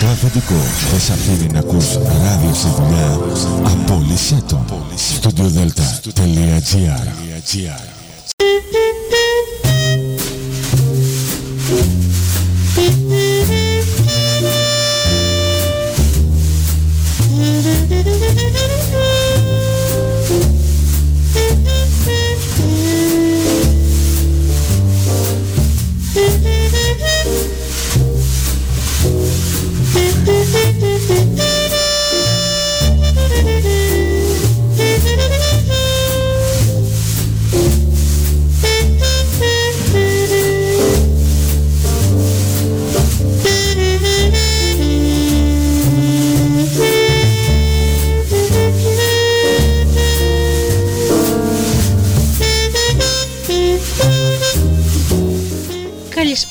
το αφεντικό. Δεν σε αφήνει να ακούς ράδιο στη δουλειά. Απόλυσέ το. Studiodelta.gr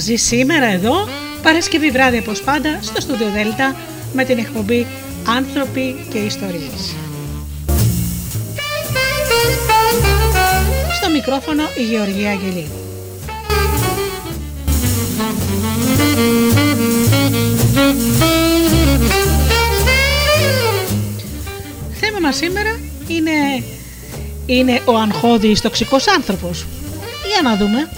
Μαζί σήμερα εδώ Παρασκευή βράδυ όπως πάντα στο στούντιο Δέλτα με την εκπομπή Άνθρωποι και Ιστορίες. Στο μικρόφωνο η Γεωργία Αγγελή. Θέμα μας σήμερα είναι, είναι ο αγχώδης τοξικός άνθρωπος. Για να δούμε.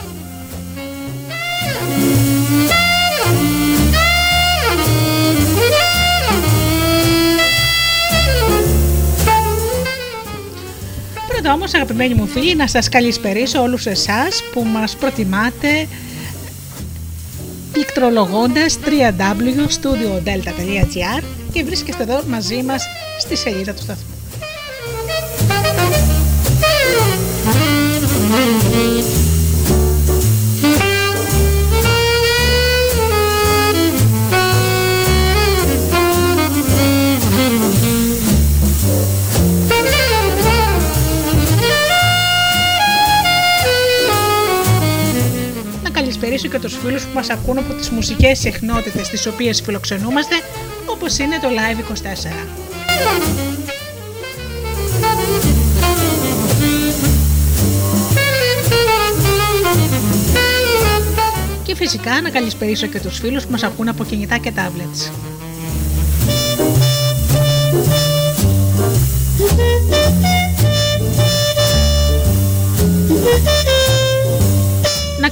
Πρώτα όμως αγαπημένοι μου φίλοι να σας καλησπερίσω όλους εσάς που μας προτιμάτε πληκτρολογώντας www.studiodelta.gr και βρίσκεστε εδώ μαζί μας στη σελίδα του σταθμού. Φίλους που μας ακούν από τις μουσικές συχνότητες τις οποίες φιλοξενούμαστε όπως είναι το Live 24. Και φυσικά να καλησπερίσω και τους φίλους που μας ακούν από κινητά και tablets.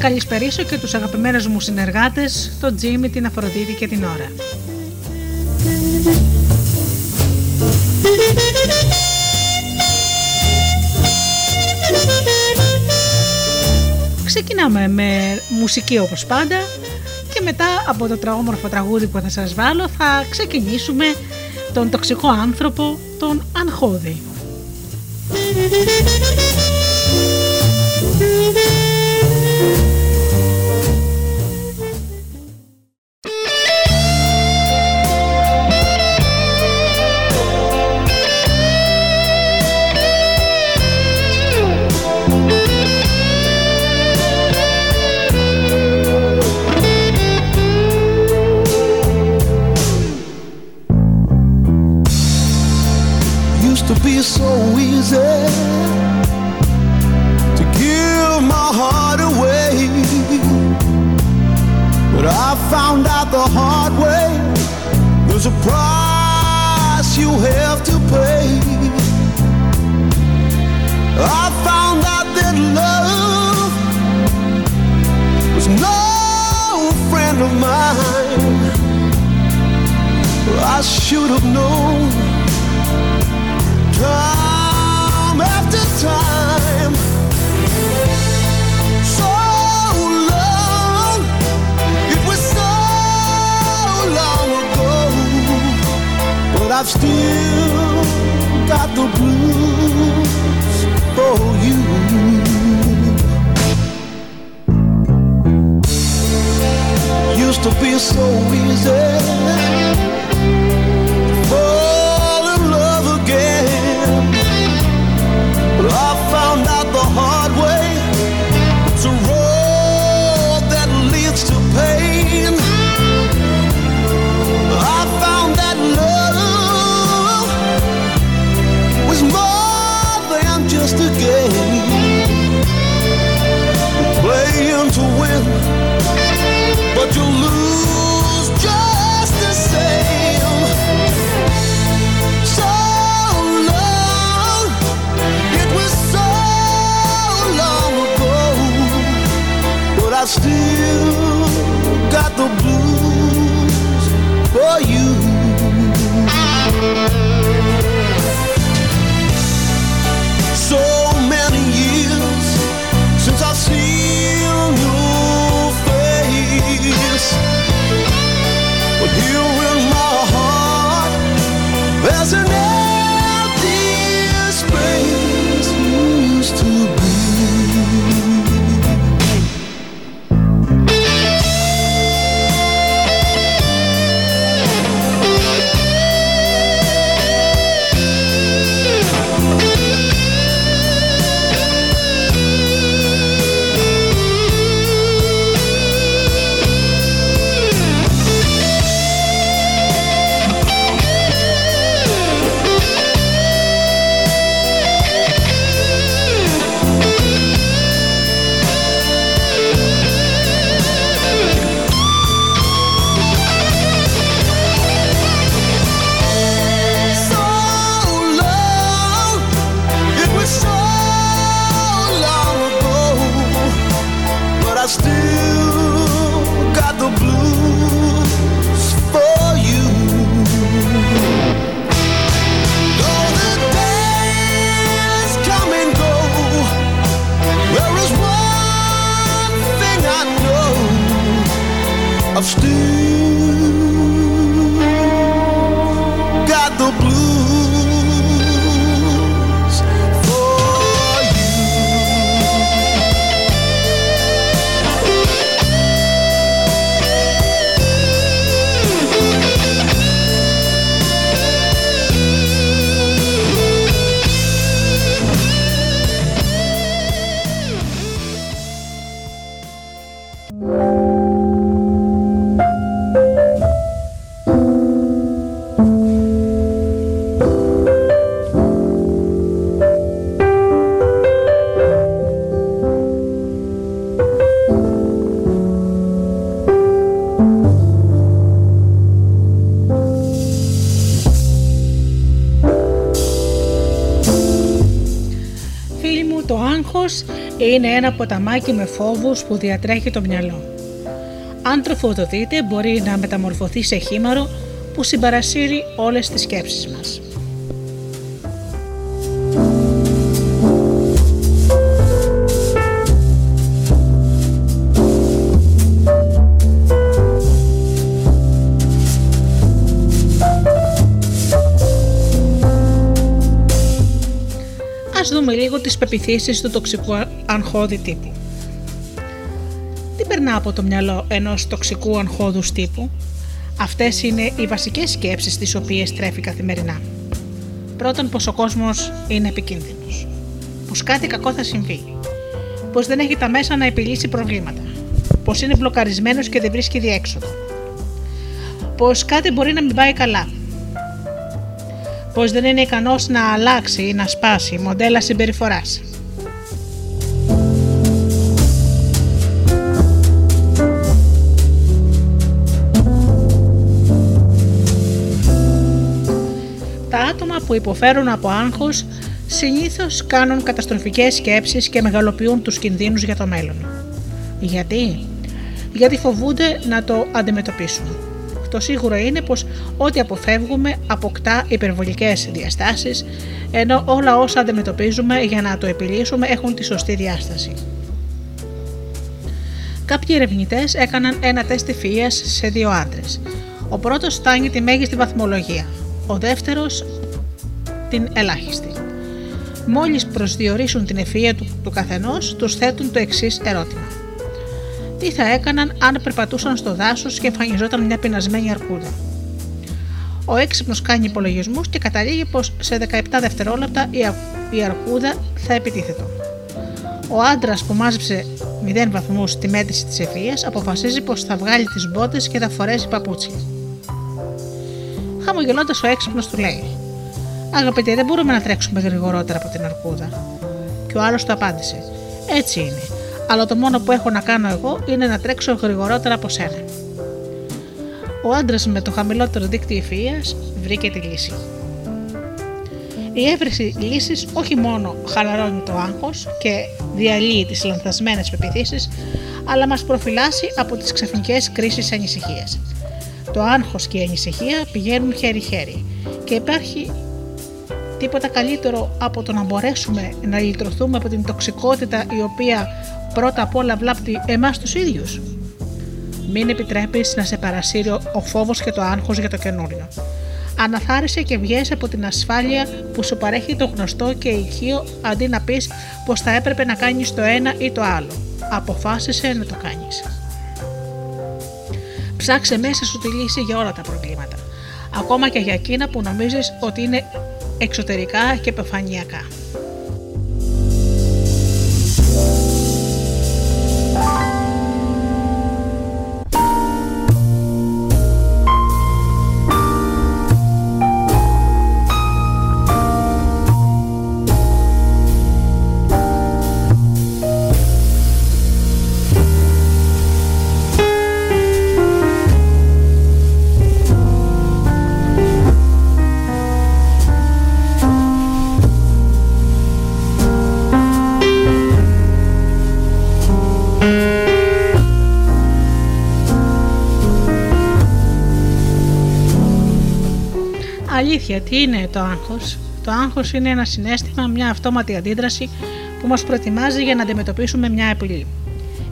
Καλησπερίσω και τους αγαπημένους μου συνεργάτες, τον Τζίμι, την Αφροδίτη και την Ωρα. Ξεκινάμε με μουσική όπως πάντα και μετά από το τραόμορφο τραγούδι που θα σας βάλω θα ξεκινήσουμε τον τοξικό άνθρωπο, τον Αγχώδη. Είναι ένα ποταμάκι με φόβους που διατρέχει το μυαλό. Αν τροφοδοτείτε μπορεί να μεταμορφωθεί σε χήμαρο που συμπαρασύρει όλες τις σκέψεις μας. Τις πεπιθήσεις του τοξικού αγχώδη τύπου. Τι περνά από το μυαλό ενός τοξικού αγχώδους τύπου; Αυτές είναι οι βασικές σκέψεις τις οποίες τρέφει καθημερινά. Πρώτον πως ο κόσμος είναι επικίνδυνος. Πως κάτι κακό θα συμβεί. Πως δεν έχει τα μέσα να επιλύσει προβλήματα. Πως είναι μπλοκαρισμένος και δεν βρίσκει διέξοδο. Πως κάτι μπορεί να μην πάει καλά. Πως δεν είναι ικανός να αλλάξει ή να σπάσει μοντέλα συμπεριφοράς. Τα άτομα που υποφέρουν από άγχος συνήθως κάνουν καταστροφικές σκέψεις και μεγαλοποιούν τους κινδύνους για το μέλλον. Γιατί; Γιατί φοβούνται να το αντιμετωπίσουν. Το σίγουρο είναι πως ό,τι αποφεύγουμε αποκτά υπερβολικές διαστάσεις, ενώ όλα όσα αντιμετωπίζουμε για να το επιλύσουμε έχουν τη σωστή διάσταση. Κάποιοι ερευνητές έκαναν ένα τεστ ευφυία σε δύο άντρες. Ο πρώτος φτάνει τη μέγιστη βαθμολογία, ο δεύτερος την ελάχιστη. Μόλις προσδιορίσουν την ευφυία του, του καθενός, τους θέτουν το εξής ερώτημα. Τι θα έκαναν αν περπατούσαν στο δάσος και εμφανιζόταν μια πεινασμένη αρκούδα. Ο έξυπνος κάνει υπολογισμούς και καταλήγει πως σε 17 δευτερόλεπτα η αρκούδα θα επιτίθετο. Ο άντρας που μάζεψε 0 βαθμούς στη μέτρηση της ευφυία αποφασίζει πως θα βγάλει τις μπότες και θα φορέσει παπούτσια. Χαμογελώντας, ο έξυπνος του λέει: Αγαπητέ, δεν μπορούμε να τρέξουμε γρηγορότερα από την αρκούδα. Και ο άλλος του απάντησε: Έτσι είναι, αλλά το μόνο που έχω να κάνω εγώ είναι να τρέξω γρηγορότερα από σένα. Ο άντρας με το χαμηλότερο δίκτυο ευφυία βρήκε τη λύση. Η έβρεση λύσης όχι μόνο χαλαρώνει το άγχος και διαλύει τις λανθασμένες πεπιθήσεις, αλλά μας προφυλάσσει από τις ξαφνικές κρίσεις ανησυχίας. Το άγχος και η ανησυχία πηγαίνουν χέρι-χέρι και υπάρχει τίποτα καλύτερο από το να μπορέσουμε να λυτρωθούμε από την τοξικότητα η οποία πρώτα απ' όλα βλάπτει εμάς τους ίδιους. Μην επιτρέπεις να σε παρασύρει ο φόβος και το άγχος για το καινούριο. Αναθάρισε και βγες από την ασφάλεια που σου παρέχει το γνωστό και ηχείο αντί να πεις πως θα έπρεπε να κάνεις το ένα ή το άλλο. Αποφάσισε να το κάνεις. Ψάξε μέσα σου τη λύση για όλα τα προβλήματα. Ακόμα και για εκείνα που νομίζεις ότι είναι εξωτερικά και επιφανειακά. Αλήθεια, τι είναι το άγχος; Το άγχος είναι ένα συνέστημα, μια αυτόματη αντίδραση που μας προετοιμάζει για να αντιμετωπίσουμε μια απειλή.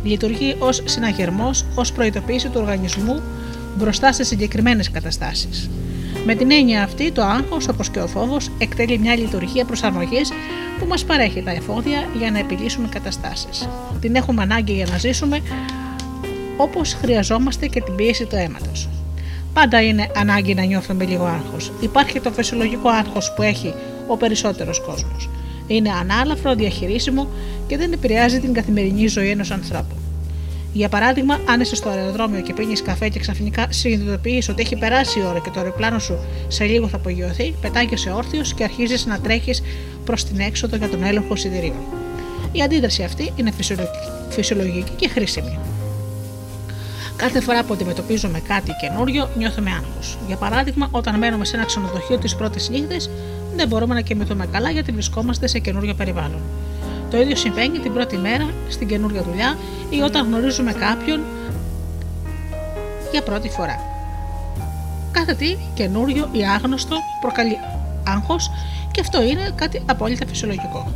Λειτουργεί ως συναγερμός, ως προειδοποίηση του οργανισμού μπροστά σε συγκεκριμένες καταστάσεις. Με την έννοια αυτή, το άγχος, όπως και ο φόβος, εκτελεί μια λειτουργία προσαρμογής που μας παρέχει τα εφόδια για να επιλύσουμε καταστάσεις. Την έχουμε ανάγκη για να ζήσουμε όπως χρειαζόμαστε και την πίεση του αίματος. Πάντα είναι ανάγκη να νιώθουμε λίγο άγχος. Υπάρχει το φυσιολογικό άγχος που έχει ο περισσότερος κόσμος. Είναι ανάλαφρο, διαχειρίσιμο και δεν επηρεάζει την καθημερινή ζωή ενός ανθρώπου. Για παράδειγμα, αν είσαι στο αεροδρόμιο και πίνεις καφέ και ξαφνικά συνειδητοποιείς ότι έχει περάσει η ώρα και το αεροπλάνο σου σε λίγο θα απογειωθεί, πετάγεσαι όρθιος και αρχίζεις να τρέχεις προς την έξοδο για τον έλεγχο σιδηρίων. Η αντίδραση αυτή είναι φυσιολογική και χρήσιμη. Κάθε φορά που αντιμετωπίζουμε κάτι καινούριο, νιώθουμε άγχο. Για παράδειγμα, όταν μένουμε σε ένα ξενοδοχείο τις πρώτες νύχτες, δεν μπορούμε να κοιμηθούμε καλά γιατί βρισκόμαστε σε καινούριο περιβάλλον. Το ίδιο συμβαίνει την πρώτη μέρα στην καινούργια δουλειά ή όταν γνωρίζουμε κάποιον για πρώτη φορά. Κάθε τι καινούριο ή άγνωστο προκαλεί άγχος και αυτό είναι κάτι απόλυτα φυσιολογικό.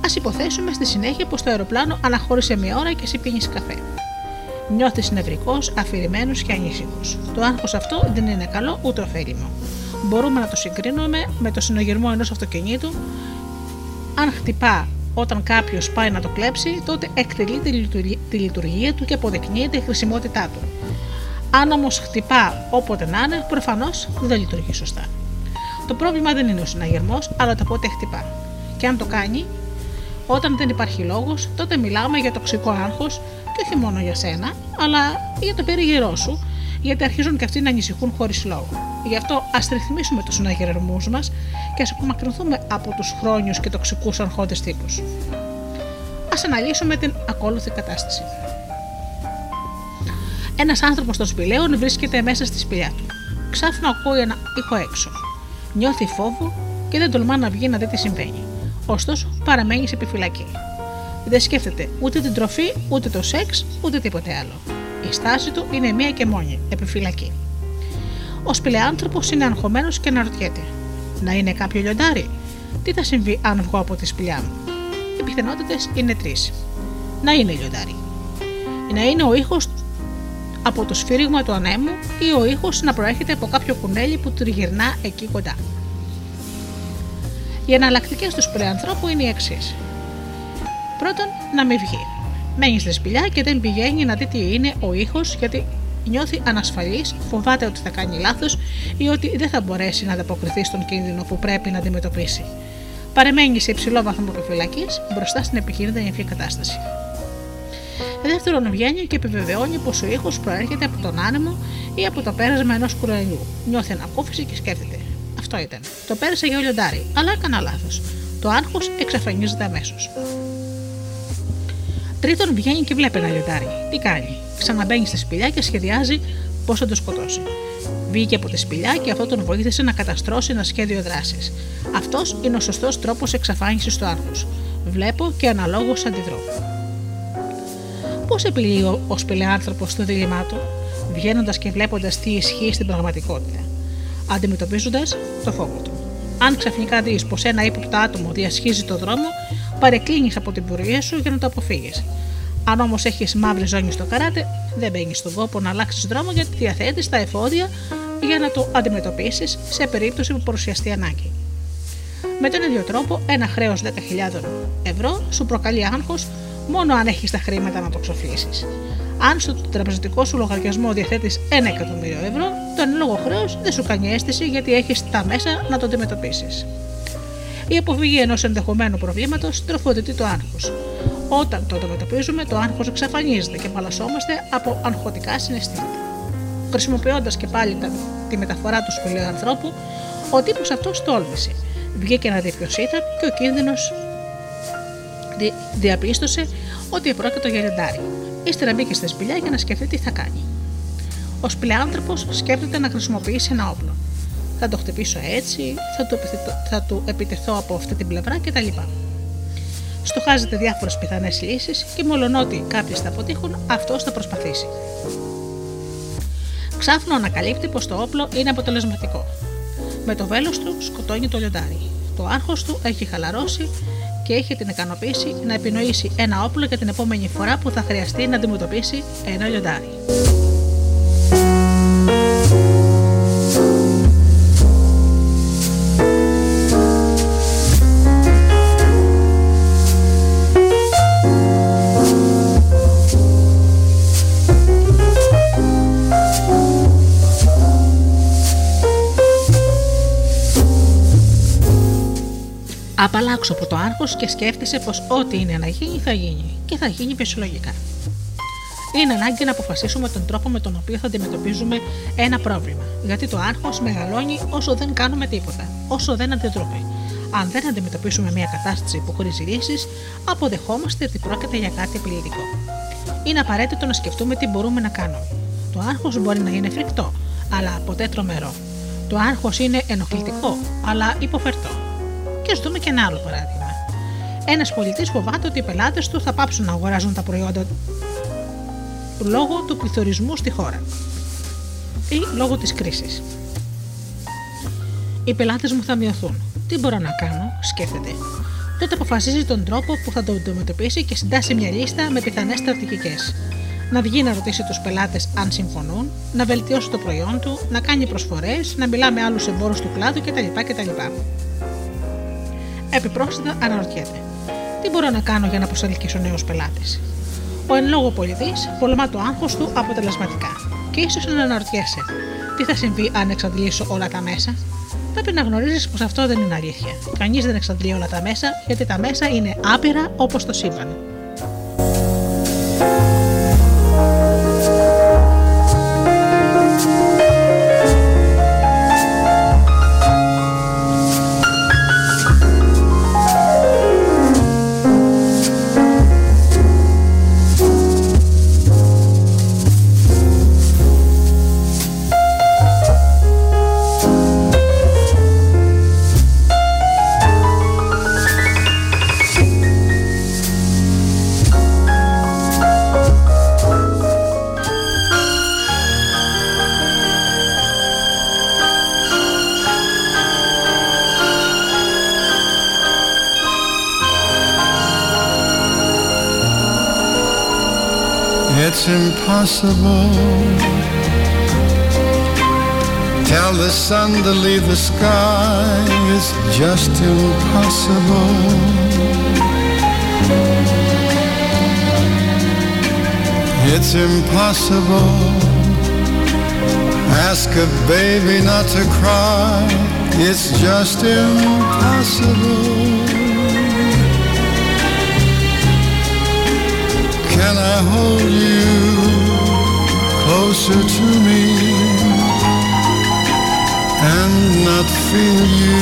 Α υποθέσουμε στη συνέχεια πως το αεροπλάνο αναχώρησε μία ώρα και εσύ πίνεις καφέ. Νιώθεις νευρικός, αφηρημένος και ανήσυχος. Το άγχος αυτό δεν είναι καλό ούτε ωφέλιμο. Μπορούμε να το συγκρίνουμε με το συνογερμό ενός αυτοκινήτου. Αν χτυπά όταν κάποιος πάει να το κλέψει, τότε εκτελεί τη λειτουργία του και αποδεικνύεται η χρησιμότητά του. Αν όμως χτυπά όποτε να είναι, προφανώς δεν λειτουργεί σωστά. Το πρόβλημα δεν είναι ο συναγερμός, αλλά το πότε χτυπά. Και αν το κάνει, όταν δεν υπάρχει λόγος, τότε μιλάμε για τοξικό άγχος και όχι μόνο για σένα, αλλά για το περίγυρό σου, γιατί αρχίζουν και αυτοί να ανησυχούν χωρίς λόγο. Γι' αυτό ας ρυθμίσουμε τους συναγερμούς μας και ας απομακρυνθούμε από τους χρόνιους και τοξικούς αρχόντε τύπους. Α αναλύσουμε την ακόλουθη κατάσταση. Ένας άνθρωπος των σπηλαίων βρίσκεται μέσα στη σπηλιά του. Ξάφνα ακούει ένα ήχο έξω. Νιώθει φόβο και δεν τολμά να βγει να δει τι συμβαίνει. Ωστόσο, παραμένει σε επιφυλακή. Δεν σκέφτεται ούτε την τροφή, ούτε το σεξ, ούτε τίποτε άλλο. Η στάση του είναι μία και μόνη, επιφυλακή. Ο σπηλεάνθρωπο είναι αγχωμένος και αναρωτιέται: Να είναι κάποιο λιοντάρι, τι θα συμβεί αν βγω από τη σπηλιά μου; Οι πιθανότητες είναι τρεις. Να είναι λιοντάρι. Να είναι ο ήχος από το σφύριγμα του ανέμου ή ο ήχος να προέρχεται από κάποιο κουνέλι που τριγυρνά εκεί κοντά. Οι εναλλακτικές του σπηλεανθρώπου είναι οι εξής. Πρώτον, να μην βγει. Μένεις στη σπηλιά και δεν πηγαίνει να δει τι είναι ο ήχος γιατί νιώθει ανασφαλής, φοβάται ότι θα κάνει λάθος ή ότι δεν θα μπορέσει να ανταποκριθεί στον κίνδυνο που πρέπει να αντιμετωπίσει. Παρεμένει σε υψηλό βαθμό επιφυλακή μπροστά στην επικίνδυνη αυτή κατάσταση. Δεύτερον, βγαίνει και επιβεβαιώνει πως ο ήχος προέρχεται από τον άνεμο ή από το πέρασμα ενός κουρελιού. Νιώθει ανακούφιση και σκέφτεται. Αυτό ήταν. Το πέρασα για λιοντάρι, αλλά έκανα λάθος. Το άγχος εξαφανίζεται αμέσως. Τρίτον, βγαίνει και βλέπει ένα λιοντάρι. Τι κάνει; Ξαναμπαίνει στη σπηλιά και σχεδιάζει πώς θα το σκοτώσει. Βγήκε από τη σπηλιά και αυτό τον βοήθησε να καταστρώσει ένα σχέδιο δράσης. Αυτός είναι ο σωστός τρόπος εξαφάνισης του άγχου. Βλέπω και αναλόγως αντιδρώ. Πώς επιλύει ο σπηλεάνθρωπο το δίλημά του, βγαίνοντας και βλέποντας τι ισχύει στην πραγματικότητα, αντιμετωπίζοντας το φόβο του. Αν ξαφνικά δεις πως ένα ύποπτο άτομο διασχίζει το δρόμο, παρεκκλίνεις από την πορεία σου για να το αποφύγεις. Αν όμως έχεις μαύρη ζώνη στο καράτε, δεν μπαίνει στον κόπο να αλλάξεις δρόμο γιατί διαθέτεις τα εφόδια για να το αντιμετωπίσεις σε περίπτωση που παρουσιαστεί ανάγκη. Με τον ίδιο τρόπο, ένα χρέος 10.000 ευρώ σου προκαλεί άγχος μόνο αν έχεις τα χρήματα να το ξοφλήσεις. Αν στο τραπεζικό σου λογαριασμό διαθέτεις 1 εκατομμύριο ευρώ, το εν λόγω χρέος δεν σου κάνει αίσθηση γιατί έχεις τα μέσα να το αντιμετωπίσεις. Η αποφυγή ενός ενδεχομένου προβλήματος τροφοδοτεί το άγχος. Όταν το αντιμετωπίζουμε, το άγχος εξαφανίζεται και παλασσόμαστε από αγχωτικά συναισθήματα. Χρησιμοποιώντας και πάλι τη μεταφορά του σπηλαίου ανθρώπου, ο τύπος αυτός τόλμησε. Βγήκε να δει ποιος ήταν και ο κίνδυνος διαπίστωσε ότι επρόκειτο για λιοντάρι. Ύστερα μπήκε στη σπηλιά για να σκεφτεί τι θα κάνει. Ο σπηλεάνθρωπο σκέφτεται να χρησιμοποιήσει ένα όπλο. Θα το χτυπήσω έτσι, θα του, θα του επιτεθώ από αυτή την πλευρά κτλ. Στοχάζεται διάφορες πιθανές λύσεις και μολονότι κάποιες θα αποτύχουν, αυτός θα προσπαθήσει. Ξάφνου ανακαλύπτει πως το όπλο είναι αποτελεσματικό. Με το βέλος του σκοτώνει το λιοντάρι. Το άγχος του έχει χαλαρώσει και έχει την ικανοποίηση να επινοήσει ένα όπλο για την επόμενη φορά που θα χρειαστεί να αντιμετωπίσει ένα λιοντάρι. Απαλλάξω από το άγχο και σκέφτησε πως ό,τι είναι να γίνει θα γίνει και θα γίνει φυσιολογικά. Είναι ανάγκη να αποφασίσουμε τον τρόπο με τον οποίο θα αντιμετωπίζουμε ένα πρόβλημα. Γιατί το άγχο μεγαλώνει όσο δεν κάνουμε τίποτα, όσο δεν αντιδρούμε. Αν δεν αντιμετωπίσουμε μια κατάσταση που χρήζει λύσεις, αποδεχόμαστε ότι πρόκειται για κάτι επιλυτικό. Είναι απαραίτητο να σκεφτούμε τι μπορούμε να κάνουμε. Το άγχο μπορεί να είναι φρικτό, αλλά ποτέ τρομερό. Το άγχο είναι ενοχλητικό, αλλά υποφερτό. Και ας δούμε και ένα άλλο παράδειγμα. Ένας πολιτής φοβάται ότι οι πελάτες του θα πάψουν να αγοράζουν τα προϊόντα λόγω του πληθωρισμού στη χώρα ή λόγω της κρίσης. Οι πελάτες μου θα μειωθούν. Τι μπορώ να κάνω, σκέφτεται. Τότε αποφασίζει τον τρόπο που θα το αντιμετωπίσει και συντάσσει μια λίστα με πιθανές στρατηγικές. Να βγει να ρωτήσει τους πελάτες αν συμφωνούν, να βελτιώσει το προϊόν του, να κάνει προσφορές, να μιλά με άλλους εμπόρους του κλάδου κτλ. κτλ. Επιπρόσθετα αναρωτιέται. Τι μπορώ να κάνω για να προσελκύσω νέους πελάτες; Ο εν λόγω πολιτής πολεμά το άγχος του αποτελεσματικά. Και ίσως να αναρωτιέσαι, τι θα συμβεί αν εξαντλήσω όλα τα μέσα; Πρέπει να γνωρίζεις πως αυτό δεν είναι αλήθεια. Κανείς δεν εξαντλεί όλα τα μέσα, γιατί τα μέσα είναι άπειρα όπως το σύμπαν. Impossible. Tell the sun to leave the sky. It's just impossible. It's impossible. Ask a baby not to cry. It's just impossible. Can I hold you closer to me and not feel you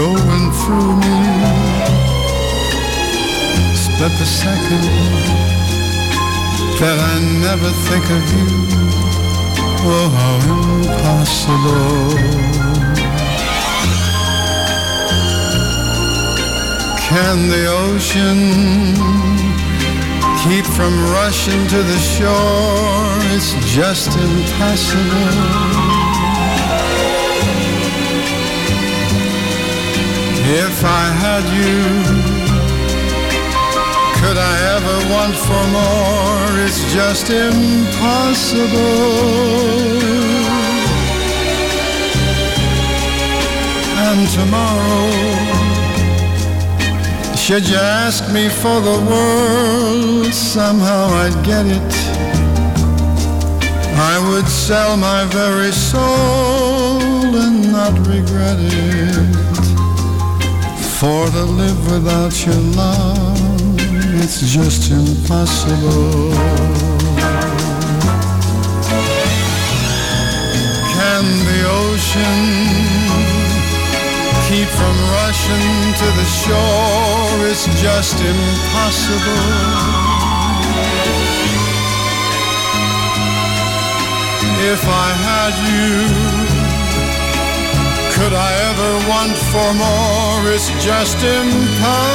going through me? Split the second that I never think of you. Oh, how impossible. Can the ocean keep from rushing to the shore? It's just impossible. If I had you, could I ever want for more? It's just impossible. And tomorrow, should you ask me for the world, somehow I'd get it. I would sell my very soul and not regret it. For to live without your love, it's just impossible. Can the ocean keep from rushing to the shore? It's just impossible. If I had you, could I ever want for more? It's just impossible.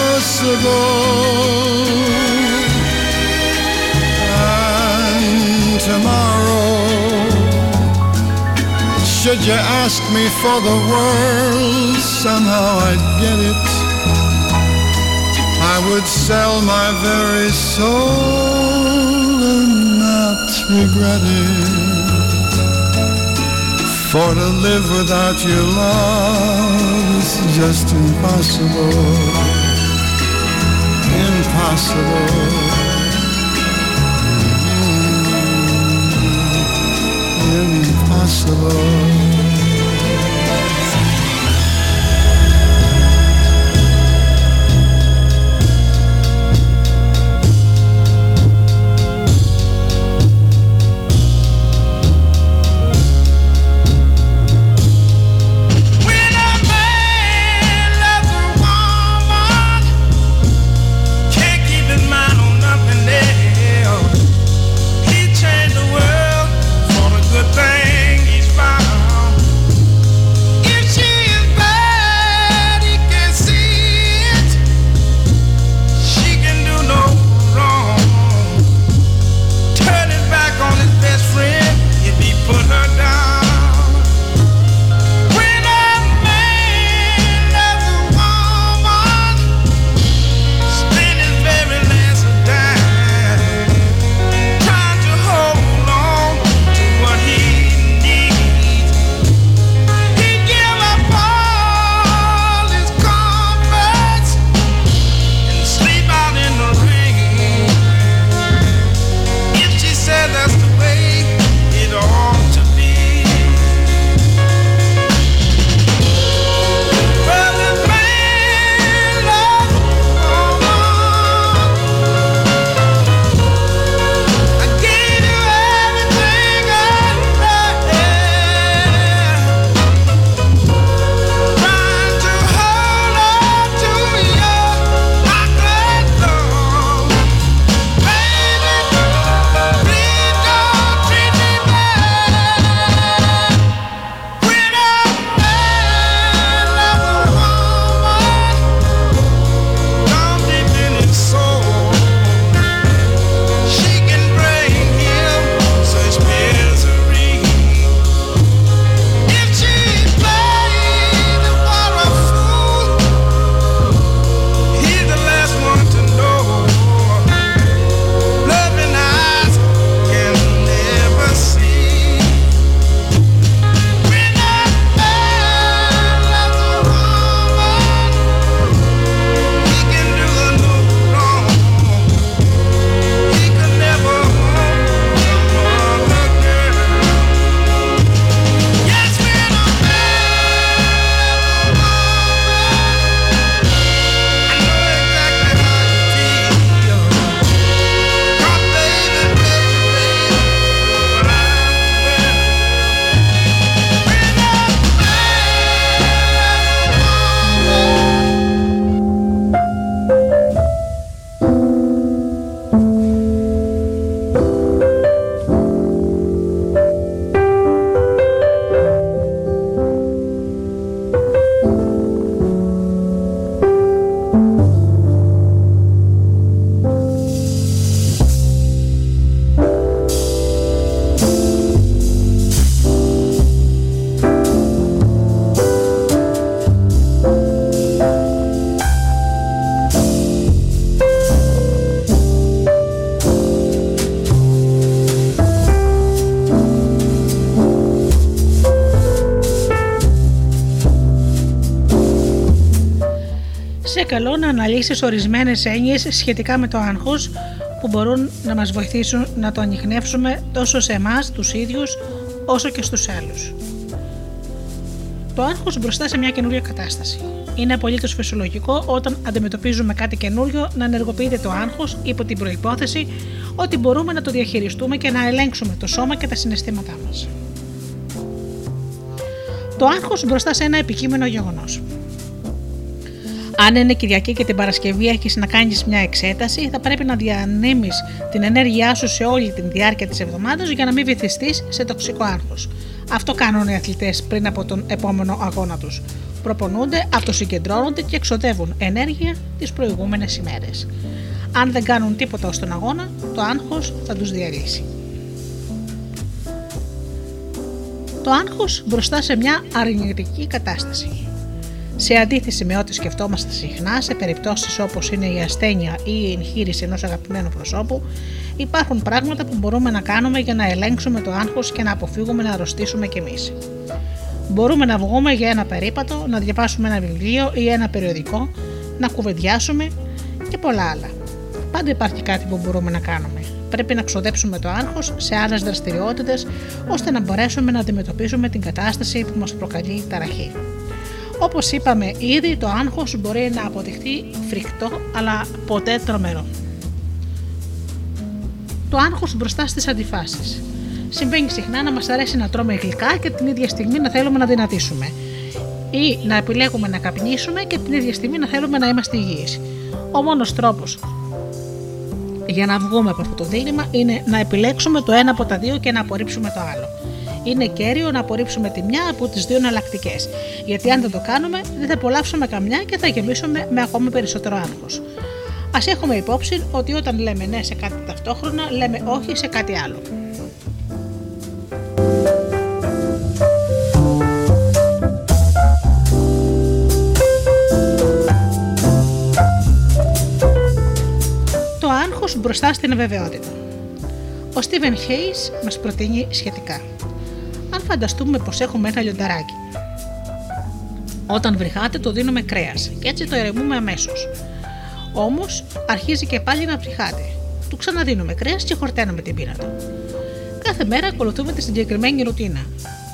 And tomorrow, should you ask me for the world, somehow I'd get it. I would sell my very soul and not regret it. For to live without your love is just impossible. Impossible. Impossible. Καλό να αναλύσεις ορισμένες έννοιες σχετικά με το άγχος που μπορούν να μας βοηθήσουν να το ανοιχνεύσουμε τόσο σε εμάς τους ίδιους όσο και στους άλλους. Το άγχος μπροστά σε μια καινούργια κατάσταση. Είναι απολύτως φυσιολογικό όταν αντιμετωπίζουμε κάτι καινούριο να ενεργοποιείται το άγχος υπό την προπόθεση ότι μπορούμε να το διαχειριστούμε και να ελέγξουμε το σώμα και τα συναισθήματά μας. Το άγχος μπροστά σε ένα επικείμενο γεγονός. Αν είναι Κυριακή και την Παρασκευή έχεις να κάνεις μια εξέταση, θα πρέπει να διανύμεις την ενέργειά σου σε όλη τη διάρκεια της εβδομάδας για να μην βυθιστείς σε τοξικό άγχος. Αυτό κάνουν οι αθλητές πριν από τον επόμενο αγώνα τους. Προπονούνται, αυτοσυγκεντρώνονται και εξοδεύουν ενέργεια τις προηγούμενες ημέρες. Αν δεν κάνουν τίποτα στον αγώνα, το άγχος θα τους διαλύσει. Το άγχος μπροστά σε μια αρνητική κατάσταση. Σε αντίθεση με ό,τι σκεφτόμαστε συχνά, σε περιπτώσεις όπως είναι η ασθένεια ή η εγχείρηση ενός αγαπημένου προσώπου, υπάρχουν πράγματα που μπορούμε να κάνουμε για να ελέγξουμε το άγχος και να αποφύγουμε να αρρωστήσουμε κι εμείς. Μπορούμε να βγούμε για ένα περίπατο, να διαβάσουμε ένα βιβλίο ή ένα περιοδικό, να κουβεντιάσουμε και πολλά άλλα. Πάντα υπάρχει κάτι που μπορούμε να κάνουμε. Πρέπει να ξοδέψουμε το άγχος σε άλλες δραστηριότητες ώστε να μπορέσουμε να αντιμετωπίσουμε την κατάσταση που μας προκαλεί ταραχή. Όπως είπαμε ήδη, το άγχος μπορεί να αποδειχθεί φρικτό, αλλά ποτέ τρομερό. Το άγχος μπροστά στις αντιφάσεις. Συμβαίνει συχνά να μας αρέσει να τρώμε γλυκά και την ίδια στιγμή να θέλουμε να δυνατήσουμε. Ή να επιλέγουμε να καπνίσουμε και την ίδια στιγμή να θέλουμε να είμαστε υγιείς. Ο μόνος τρόπος για να βγούμε από αυτό το δίλημα είναι να επιλέξουμε το ένα από τα δύο και να απορρίψουμε το άλλο είναι κέριο να απορρίψουμε τη μια από τις δύο εναλλακτικές. Γιατί αν δεν το κάνουμε, δεν θα απολαύσουμε καμιά και θα γεμίσουμε με ακόμη περισσότερο άγχος. Α έχουμε υπόψη ότι όταν λέμε ναι σε κάτι ταυτόχρονα, λέμε όχι σε κάτι άλλο. Το άγχος μπροστά στην αβεβαιότητα. Ο Στίβεν Χέις μας προτείνει σχετικά αν φανταστούμε πως έχουμε ένα λιονταράκι. Όταν βρυχάτε το δίνουμε κρέας και έτσι το ερεμούμε αμέσως. Όμως αρχίζει και πάλι να βρυχάτε. Του ξαναδίνουμε κρέας και χορταίνουμε την πείνα του. Κάθε μέρα ακολουθούμε τη συγκεκριμένη ρουτίνα.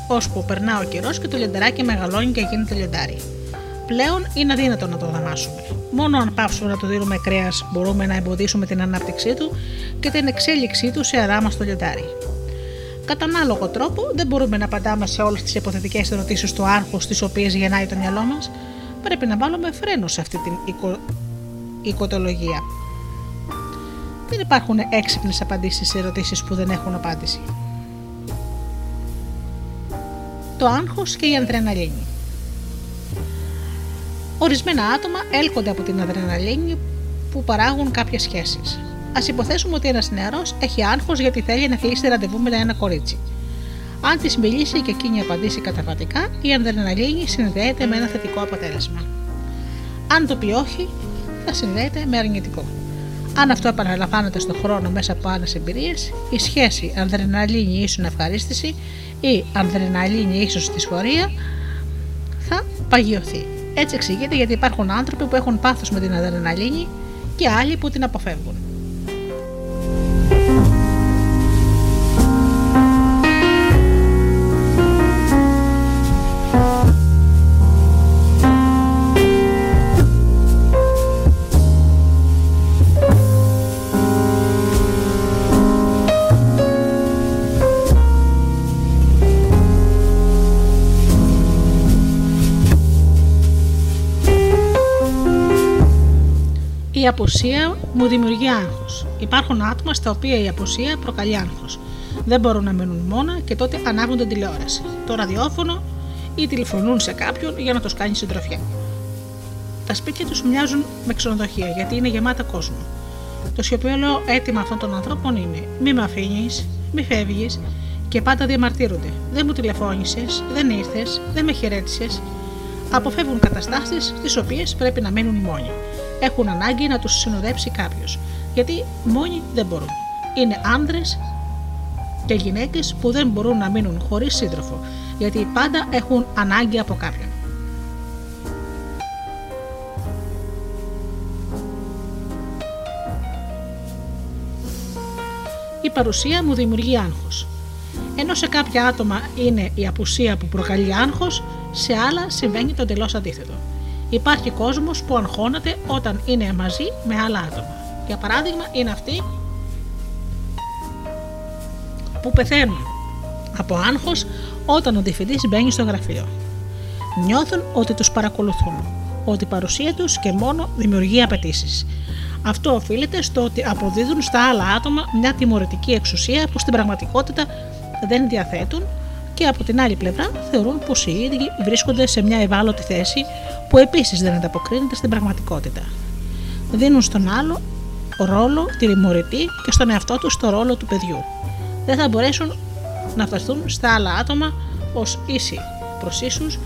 Ώσπου περνά ο καιρός και το λιονταράκι μεγαλώνει και γίνεται λιοντάρι. Πλέον είναι αδύνατο να το δαμάσουμε. Μόνο αν πάψουμε να του δίνουμε κρέας μπορούμε να εμποδίσουμε την ανάπτυξή του και την εξέλιξή του σε αδάμαστο λιοντάρι. Κατά ανάλογο τρόπο, δεν μπορούμε να απαντάμε σε όλες τις υποθετικές ερωτήσεις του άγχους τις οποίες γεννάει το μυαλό μας. Πρέπει να βάλουμε φρένο σε αυτή την οικο... οικοτολογία. Δεν υπάρχουν έξυπνες απαντήσεις σε ερωτήσεις που δεν έχουν απάντηση. Το άγχος και η αδρεναλίνη. Ορισμένα άτομα έλκονται από την αδρεναλίνη που παράγουν κάποιες σχέσεις. Α υποθέσουμε ότι ένας νεαρός έχει άγχος γιατί θέλει να κλείσει ραντεβού με ένα κορίτσι. Αν της μιλήσει και εκείνη απαντήσει καταβατικά, η αδρεναλίνη συνδέεται με ένα θετικό αποτέλεσμα. Αν το πει όχι, θα συνδέεται με αρνητικό. Αν αυτό επαναλαμβάνεται στον χρόνο μέσα από άλλες εμπειρίες, η σχέση αδρεναλίνη ίσον ευχαρίστηση ή αδρεναλίνη ίσω δυσφορία θα παγιωθεί. Έτσι εξηγείται γιατί υπάρχουν άνθρωποι που έχουν πάθος με την αδρεναλίνη και άλλοι που την αποφεύγουν. Η απουσία μου δημιουργεί άγχος. Υπάρχουν άτομα στα οποία η απουσία προκαλεί άγχος. Δεν μπορούν να μείνουν μόνα και τότε ανάβουν την τηλεόραση, το ραδιόφωνο ή τηλεφωνούν σε κάποιον για να τους κάνει συντροφιά. Τα σπίτια τους μοιάζουν με ξενοδοχεία γιατί είναι γεμάτα κόσμο. Το σιωπηλό αίτημα αυτών των ανθρώπων είναι: Μη με αφήνεις, μη φεύγεις και πάντα διαμαρτύρονται. Δεν μου τηλεφώνησες, δεν ήρθες, δεν με χαιρέτησες. Αποφεύγουν καταστάσεις στι οποίες πρέπει να μείνουν μόνοι έχουν ανάγκη να τους συνοδέψει κάποιος, γιατί μόνοι δεν μπορούν. Είναι άνδρε και γυναίκες που δεν μπορούν να μείνουν χωρίς σύντροφο, γιατί πάντα έχουν ανάγκη από κάποιον. Η παρουσία μου δημιουργεί άγχος. Ενώ σε κάποια άτομα είναι η απουσία που προκαλεί άγχος, σε άλλα συμβαίνει το τελώς αντίθετο. Υπάρχει κόσμος που αγχώνεται όταν είναι μαζί με άλλα άτομα. Για παράδειγμα, είναι αυτοί που πεθαίνουν από άγχος όταν ο διευθυντής μπαίνει στο γραφείο. Νιώθουν ότι τους παρακολουθούν, ότι η παρουσία τους και μόνο δημιουργεί απαιτήσεις. Αυτό οφείλεται στο ότι αποδίδουν στα άλλα άτομα μια τιμωρητική εξουσία που στην πραγματικότητα δεν διαθέτουν και από την άλλη πλευρά θεωρούν πως οι ίδιοι βρίσκονται σε μια ευάλωτη θέση που επίσης δεν ανταποκρίνεται στην πραγματικότητα. Δίνουν στον άλλο ρόλο τιμωρητή και στον εαυτό τους το ρόλο του παιδιού. Δεν θα μπορέσουν να φταστούν στα άλλα άτομα ως ίσοι προς ίσους,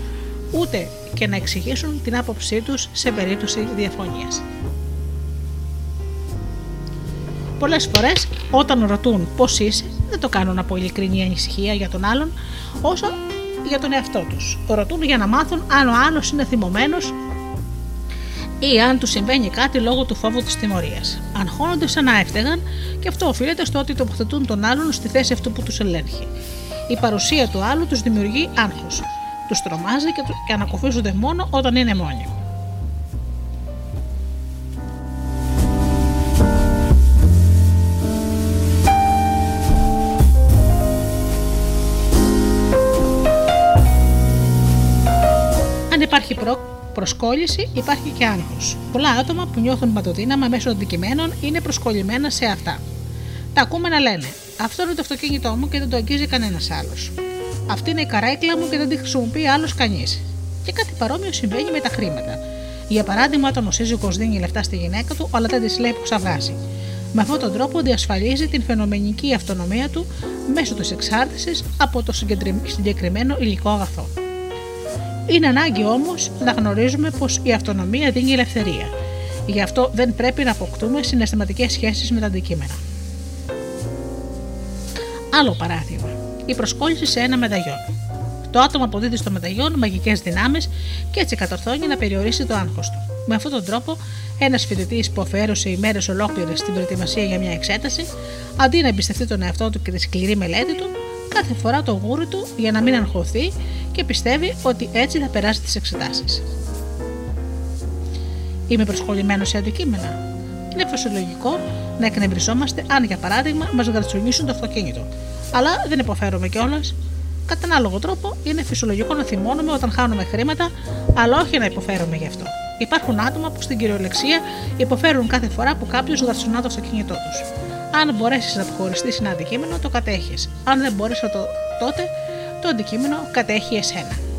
ούτε και να εξηγήσουν την άποψή τους σε περίπτωση διαφωνίας. Πολλές φορές, όταν ρωτούν πώς είσαι, δεν το κάνουν από ειλικρινή ανησυχία για τον άλλον, όσο για τον εαυτό τους. Ρωτούν για να μάθουν αν ο άλλος είναι θυμωμένος ή αν του συμβαίνει κάτι λόγω του φόβου της τιμωρίας. Αγχώνονται σαν να έφταιγαν και αυτό οφείλεται στο ότι τοποθετούν τον άλλον στη θέση αυτού που τους ελέγχει. Η παρουσία του άλλου τους δημιουργεί άγχος. Τους τρομάζει και ανακοφίζονται μόνο όταν είναι μόνοι. Υπάρχει προ... προσκόλληση, υπάρχει και άγχος. Πολλά άτομα που νιώθουν παντοδύναμα μέσω αντικειμένων είναι προσκολλημένα σε αυτά. Τα ακούμε να λένε: Αυτό είναι το αυτοκίνητό μου και δεν το αγγίζει κανένας άλλος. Αυτή είναι η καρέκλα μου και δεν τη χρησιμοποιεί άλλος κανείς. Και κάτι παρόμοιο συμβαίνει με τα χρήματα. Για παράδειγμα, όταν ο σύζυγος δίνει λεφτά στη γυναίκα του, αλλά δεν της λέει που ξαβγάζει. Με αυτόν τον τρόπο διασφαλίζει την φαινομενική αυτονομία του μέσω της εξάρτησης από το συγκεκριμένο υλικό αγαθό. Είναι ανάγκη όμως να γνωρίζουμε πως η αυτονομία δίνει ελευθερία. Γι' αυτό δεν πρέπει να αποκτούμε συναισθηματικές σχέσεις με τα αντικείμενα. Άλλο παράδειγμα. Η προσκόλληση σε ένα μεταγιόν. Το άτομο αποδίδει στο μεταγιόν μαγικές δυνάμεις και έτσι κατορθώνει να περιορίσει το άγχος του. Με αυτόν τον τρόπο, ένας φοιτητής που αφιέρωσε ημέρες ολόκληρες στην προετοιμασία για μια εξέταση, αντί να εμπιστευτεί τον εαυτό του και τη σκληρή μελέτη του, κάθε φορά το γούρι του για να μην αγχωθεί και πιστεύει ότι έτσι θα περάσει τις εξετάσεις. Είμαι προσχολημένο σε αντικείμενα. Είναι φυσιολογικό να εκνευριζόμαστε αν, για παράδειγμα, μας γρατσουνίσουν το αυτοκίνητο. Αλλά δεν υποφέρουμε κιόλας. Κατά ανάλογο τρόπο, είναι φυσιολογικό να θυμώνουμε όταν χάνουμε χρήματα, αλλά όχι να υποφέρουμε γι' αυτό. Υπάρχουν άτομα που στην κυριολεξία υποφέρουν κάθε φορά που κάποιος γρατσουνά το αυτοκίνητό τους. Αν μπορέσεις να αποχωριστείς ένα αντικείμενο, το κατέχεις. Αν δεν μπορείς το, τότε, το αντικείμενο κατέχει εσένα.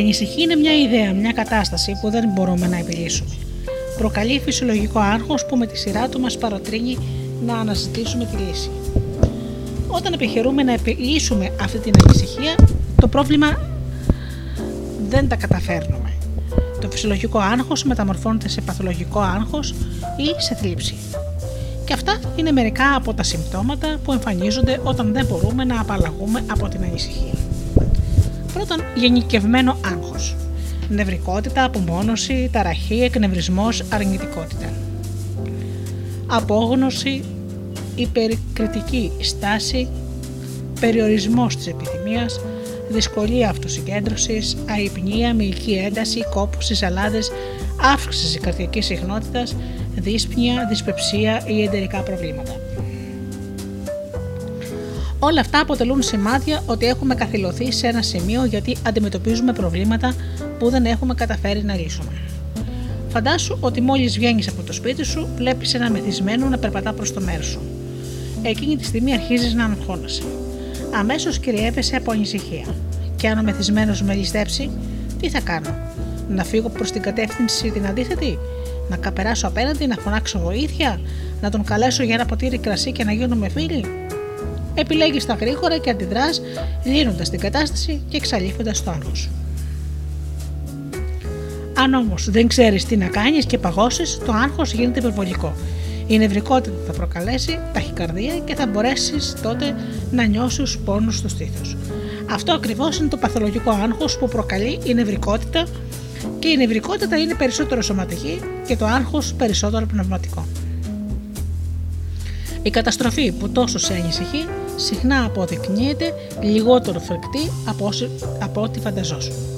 Ανησυχία είναι μια ιδέα, μια κατάσταση που δεν μπορούμε να επιλύσουμε. Προκαλεί φυσιολογικό άγχος που με τη σειρά του μας παροτρύνει να αναζητήσουμε τη λύση. Όταν επιχειρούμε να επιλύσουμε αυτή την ανησυχία, το πρόβλημα δεν τα καταφέρνουμε. Το φυσιολογικό άγχος μεταμορφώνεται σε παθολογικό άγχος ή σε θλίψη. Και αυτά είναι μερικά από τα συμπτώματα που εμφανίζονται όταν δεν μπορούμε να απαλλαγούμε από την ανησυχία. Πρώτον, γενικευμένο άγχος. Νευρικότητα, απομόνωση, ταραχή, εκνευρισμός, αρνητικότητα. Απόγνωση, υπερκριτική στάση, περιορισμός της επιθυμίας, δυσκολία αυτοσυγκέντρωσης, αϊπνία, μυϊκή ένταση, κόπους στις αλάδες, αύξηση καρδιακής συχνότητας, δύσπνοια, δυσπεψία ή εντερικά προβλήματα. Όλα αυτά αποτελούν σημάδια ότι έχουμε καθυλωθεί σε ένα σημείο γιατί αντιμετωπίζουμε προβλήματα που δεν έχουμε καταφέρει να λύσουμε. Φαντάσου ότι μόλις βγαίνεις από το σπίτι σου, βλέπεις ένα μεθυσμένο να περπατά προς το μέρος σου. Εκείνη τη στιγμή αρχίζεις να αγχώνεσαι. Αμέσως κυριεύεσαι από ανησυχία. Και αν ο μεθυσμένος με ληστέψει, τι θα κάνω, Να φύγω προς την κατεύθυνση την αντίθετη, Να καπεράσω απέναντι, να φωνάξω βοήθεια, Να τον καλέσω για ένα ποτήρι κρασί και να γίνουμε φίλοι; Επιλέγεις τα γρήγορα και αντιδράς, λύνοντας την κατάσταση και εξαλείφοντας το άγχος. Αν όμως δεν ξέρεις τι να κάνεις και παγώσεις, το άγχος γίνεται υπερβολικό. Η νευρικότητα θα προκαλέσει ταχυκαρδία και θα μπορέσεις τότε να νιώσεις πόνους στο στήθος. Αυτό ακριβώς είναι το παθολογικό άγχος που προκαλεί η νευρικότητα και η νευρικότητα είναι περισσότερο σωματική και το άγχος περισσότερο πνευματικό. Η καταστροφή που τόσο σε ανησυχεί συχνά αποδεικνύεται λιγότερο φρικτή από, από ό,τι φανταζόσουν.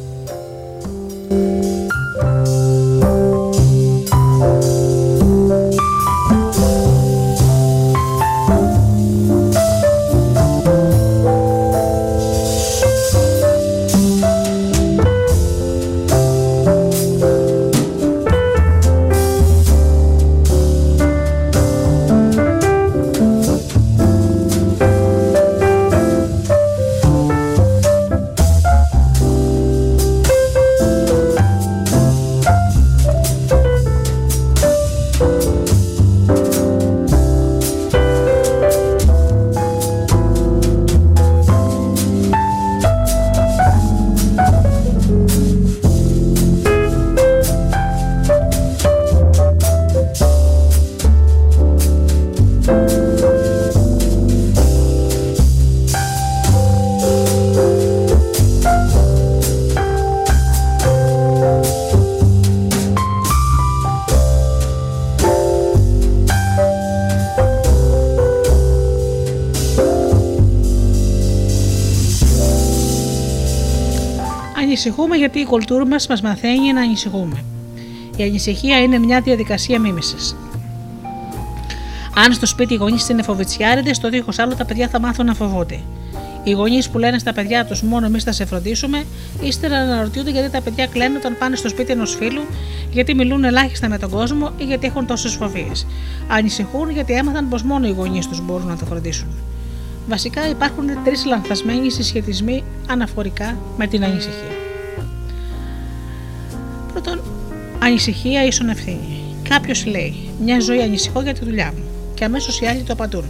Ανησυχούμε γιατί η κουλτούρα μας μας μαθαίνει να ανησυχούμε. Η ανησυχία είναι μια διαδικασία μίμησης. Αν στο σπίτι οι γονείς είναι φοβητσιάριδε, το δίχως άλλο τα παιδιά θα μάθουν να φοβούνται. Οι γονείς που λένε στα παιδιά τους μόνο εμείς θα σε φροντίσουμε, ύστερα αναρωτιούνται γιατί τα παιδιά κλαίνουν όταν πάνε στο σπίτι ενός φίλου, γιατί μιλούν ελάχιστα με τον κόσμο ή γιατί έχουν τόσες φοβίες. Ανησυχούν γιατί έμαθαν πως μόνο οι γονείς τους μπορούν να το φροντίσουν. Βασικά υπάρχουν τρεις λανθασμένοι συσχετισμοί αναφορικά με την ανησυχία. Ανησυχία ίσον ευθύνη. Κάποιος λέει: Μια ζωή ανησυχώ για τη δουλειά μου. Και αμέσως οι άλλοι το απαντούν.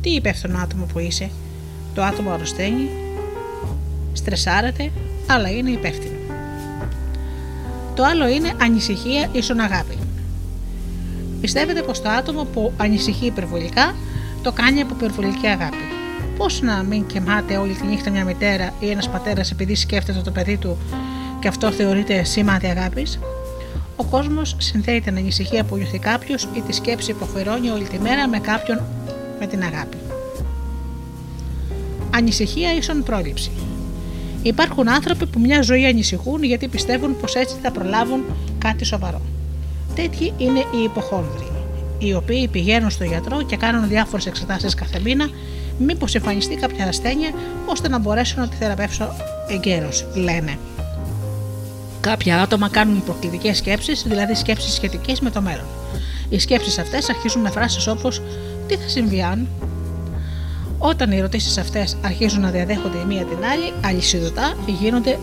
Τι υπεύθυνο άτομο που είσαι; Το άτομο αρρωσταίνει, στρεσάρεται, αλλά είναι υπεύθυνο. Το άλλο είναι ανησυχία ίσον αγάπη. Πιστεύετε πως το άτομο που ανησυχεί υπερβολικά το κάνει από υπερβολική αγάπη. Πώς να μην κεμάται όλη τη νύχτα μια μητέρα ή ένας πατέρας επειδή σκέφτεται το παιδί του και αυτό θεωρείται σημάδι αγάπης; Ο κόσμος συνδέει την ανησυχία που νιώθει κάποιος ή τη σκέψη που αφιερώνει όλη τη μέρα με κάποιον με την αγάπη. Ανησυχία ίσον πρόληψη. Υπάρχουν άνθρωποι που μια ζωή ανησυχούν γιατί πιστεύουν πως έτσι θα προλάβουν κάτι σοβαρό. Τέτοιοι είναι οι υποχόνδροι, οι οποίοι πηγαίνουν στο γιατρό και κάνουν διάφορες εξετάσεις κάθε μήνα, μήπως εμφανιστεί κάποια ασθένεια, ώστε να μπορέσουν να τη θεραπεύσω εγκαίρως, λένε. Κάποια άτομα κάνουν προκλητικές σκέψεις, δηλαδή σκέψεις σχετικές με το μέλλον. Οι σκέψεις αυτές αρχίζουν με φράσει όπω Τι θα συμβεί αν; Όταν οι ερωτήσεις αυτές αρχίζουν να διαδέχονται η μία την άλλη, αλυσιδωτά γίνονται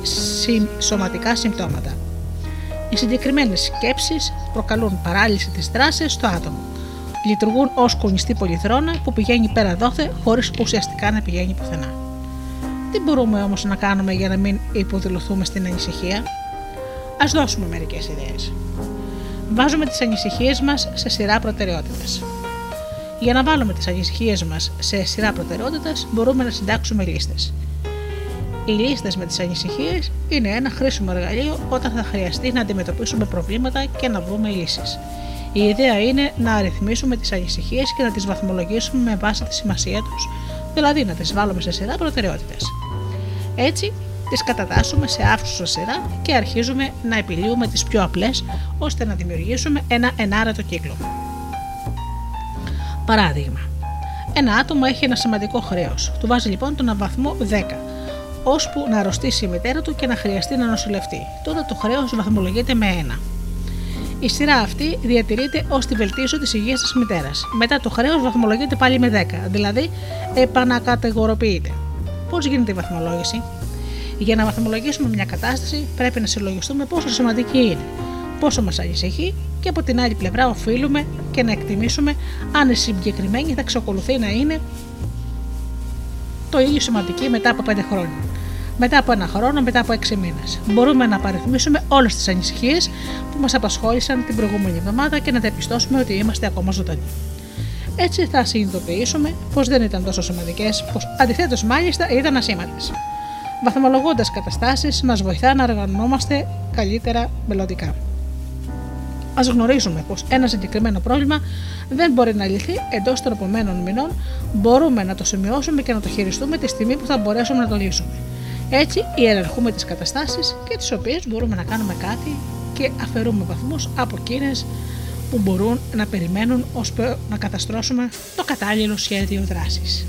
σωματικά συμπτώματα. Οι συγκεκριμένες σκέψεις προκαλούν παράλυση της δράσης στο άτομο. Λειτουργούν ως κονιστή πολυθρόνα που πηγαίνει πέρα δόθε χωρίς ουσιαστικά να πηγαίνει πουθενά. Τι μπορούμε όμως να κάνουμε για να μην υποδηλωθούμε στην ανησυχία; Α δώσουμε μερικές ιδέες. Βάζουμε τις ανησυχίες μας σε σειρά προτεραιότητες. Για να βάλουμε τις ανησυχίες μας σε σειρά προτεραιότητες, μπορούμε να συντάξουμε λίστες. Οι λίστες με τις ανησυχίες είναι ένα χρήσιμο εργαλείο όταν θα χρειαστεί να αντιμετωπίσουμε προβλήματα και να βρούμε λύσεις. Η ιδέα είναι να αριθμίσουμε τις ανησυχίες και να τις βαθμολογήσουμε με βάση τη σημασία τους, δηλαδή να τις βάλουμε σε σειρά προτεραιότητες. Έτσι, τις κατατάσσουμε σε άφθουσα σειρά και αρχίζουμε να επιλύουμε τις πιο απλές ώστε να δημιουργήσουμε ένα ενάρετο κύκλο. Παράδειγμα, ένα άτομο έχει ένα σημαντικό χρέος. Του βάζει λοιπόν τον βαθμό 10, ώσπου να αρρωστήσει η μητέρα του και να χρειαστεί να νοσηλευτεί. Τότε το χρέος βαθμολογείται με 1. Η σειρά αυτή διατηρείται ως τη βελτίωση της υγείας της μητέρας. Μετά το χρέος βαθμολογείται πάλι με 10, δηλαδή επανακατηγοροποιείται. Πώς γίνεται η βαθμολόγηση, για να βαθμολογήσουμε μια κατάσταση, πρέπει να συλλογιστούμε πόσο σημαντική είναι, πόσο μας ανησυχεί και από την άλλη πλευρά οφείλουμε και να εκτιμήσουμε αν η συγκεκριμένη θα εξακολουθεί να είναι το ίδιο σημαντική μετά από 5 χρόνια. Μετά από ένα χρόνο, μετά από 6 μήνες. Μπορούμε να παριθμίσουμε όλες τις ανησυχίες που μας απασχόλησαν την προηγούμενη εβδομάδα και να διαπιστώσουμε ότι είμαστε ακόμα ζωντανοί. Έτσι θα συνειδητοποιήσουμε πως δεν ήταν τόσο σημαντικές, πως αντιθέτως μάλιστα ήταν ασήμαντες. Βαθμολογώντας καταστάσεις, μας βοηθά να οργανωνόμαστε καλύτερα μελλοντικά. Α γνωρίζουμε πως ένα συγκεκριμένο πρόβλημα δεν μπορεί να λυθεί εντός των επομένων μηνών, μπορούμε να το σημειώσουμε και να το χειριστούμε τη στιγμή που θα μπορέσουμε να το λύσουμε. Έτσι, ιεραρχούμε τις καταστάσεις και τις οποίες μπορούμε να κάνουμε κάτι και αφαιρούμε βαθμούς από εκείνες που μπορούν να περιμένουν ώστε να καταστρώσουμε το κατάλληλο σχέδιο δράσης.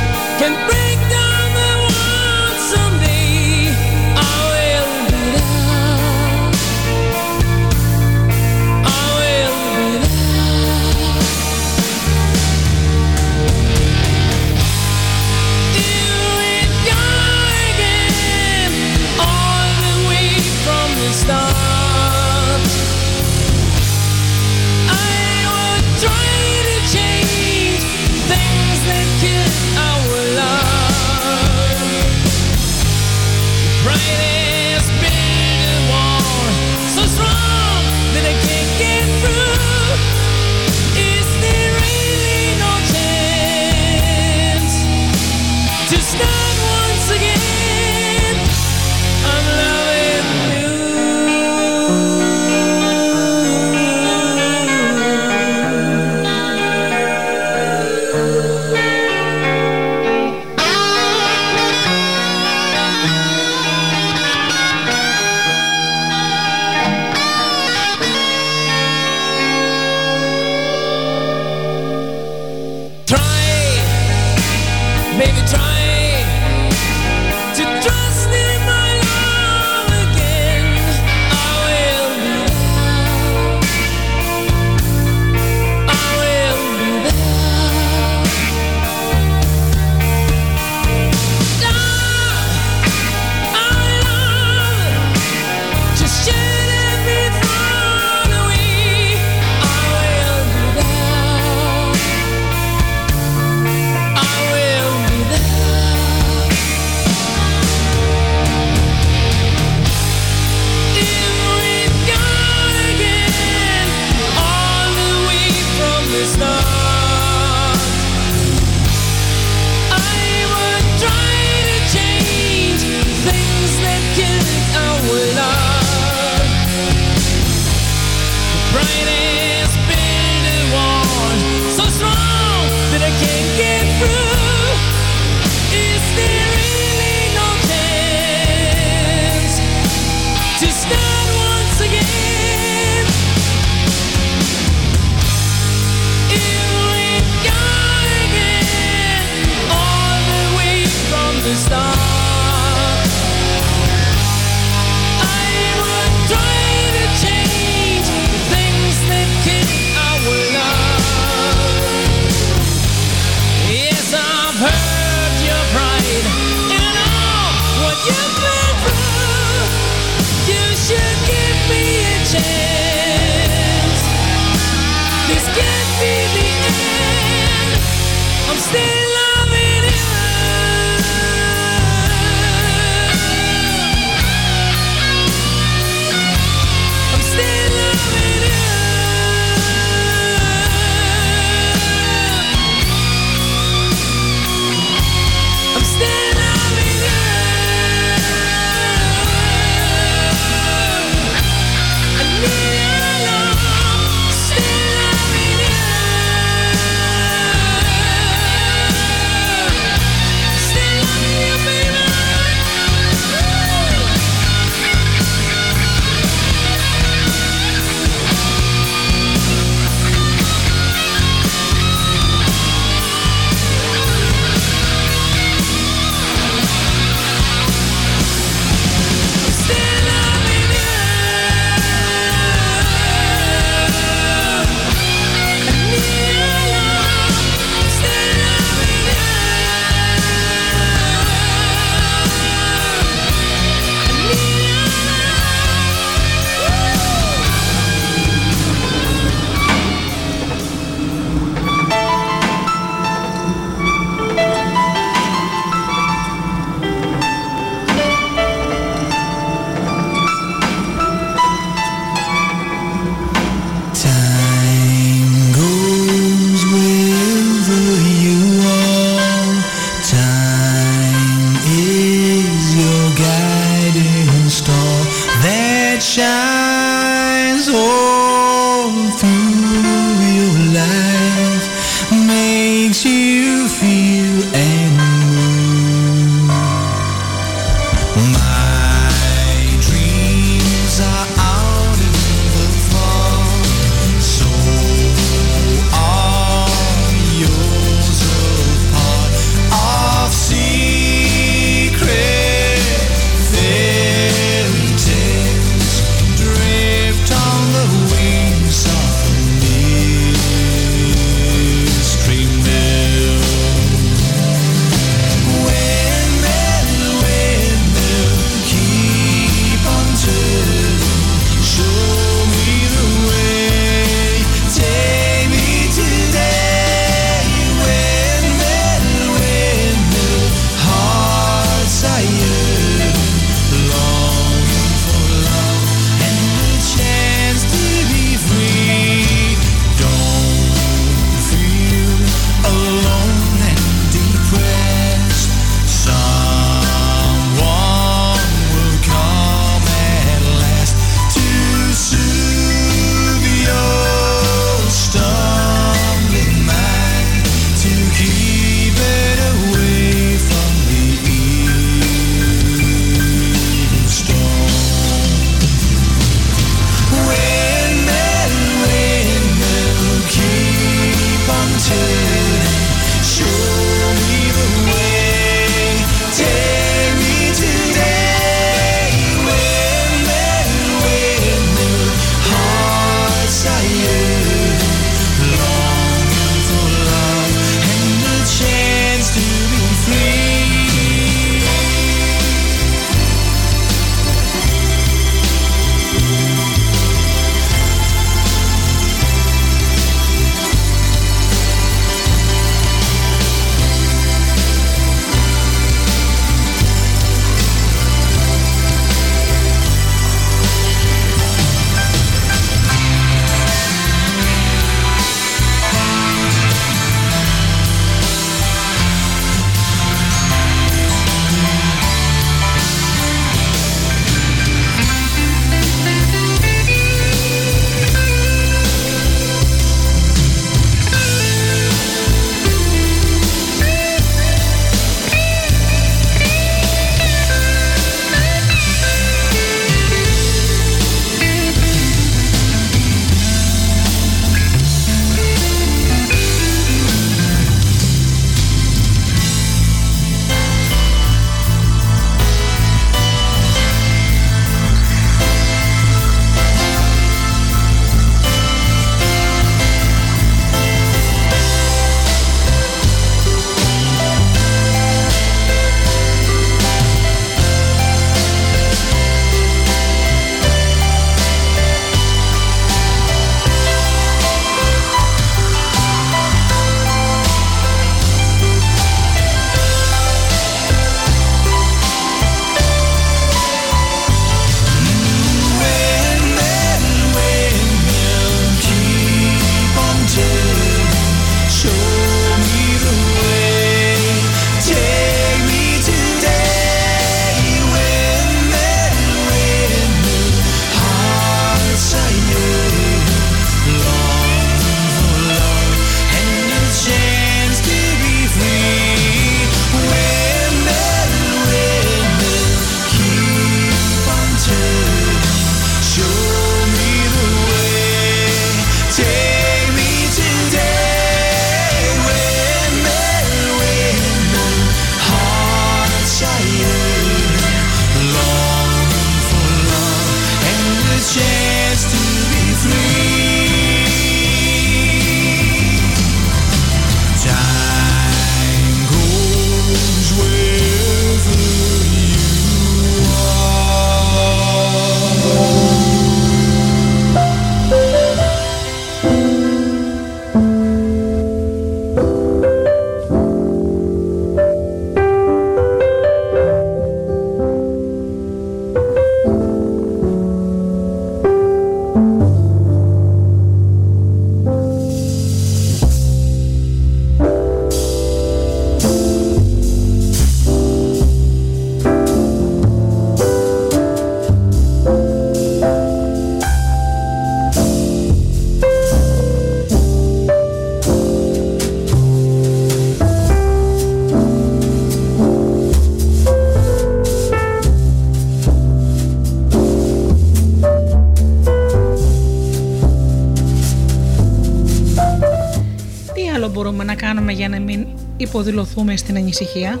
Κάνουμε για να μην υποδηλωθούμε στην ανησυχία;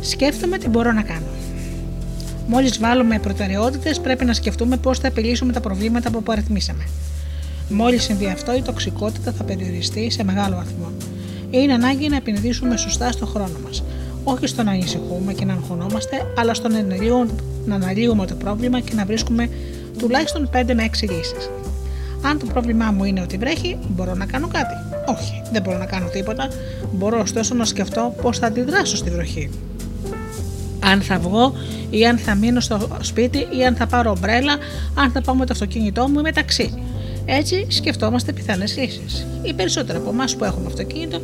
Σκέφτομαι τι μπορώ να κάνω. Μόλις βάλουμε προτεραιότητες, πρέπει να σκεφτούμε πώς θα επιλύσουμε τα προβλήματα που απαριθμίσαμε. Μόλις συμβεί αυτό, η τοξικότητα θα περιοριστεί σε μεγάλο βαθμό. Είναι ανάγκη να επενδύσουμε σωστά στο χρόνο μας. Όχι στο να ανησυχούμε και να αγχωνόμαστε, αλλά στο να αναλύουμε, να αναλύουμε το πρόβλημα και να βρίσκουμε τουλάχιστον 5 με 6 λύσεις. Αν το πρόβλημά μου είναι ότι βρέχει, μπορώ να κάνω κάτι. Όχι, δεν μπορώ να κάνω τίποτα. Μπορώ ωστόσο να σκεφτώ πώς θα αντιδράσω στη βροχή. Αν θα βγω ή αν θα μείνω στο σπίτι ή αν θα πάρω ομπρέλα, αν θα πάω με το αυτοκίνητό μου ή με ταξί. Έτσι σκεφτόμαστε πιθανές λύσεις. Οι περισσότεροι από εμάς που έχουμε αυτοκίνητο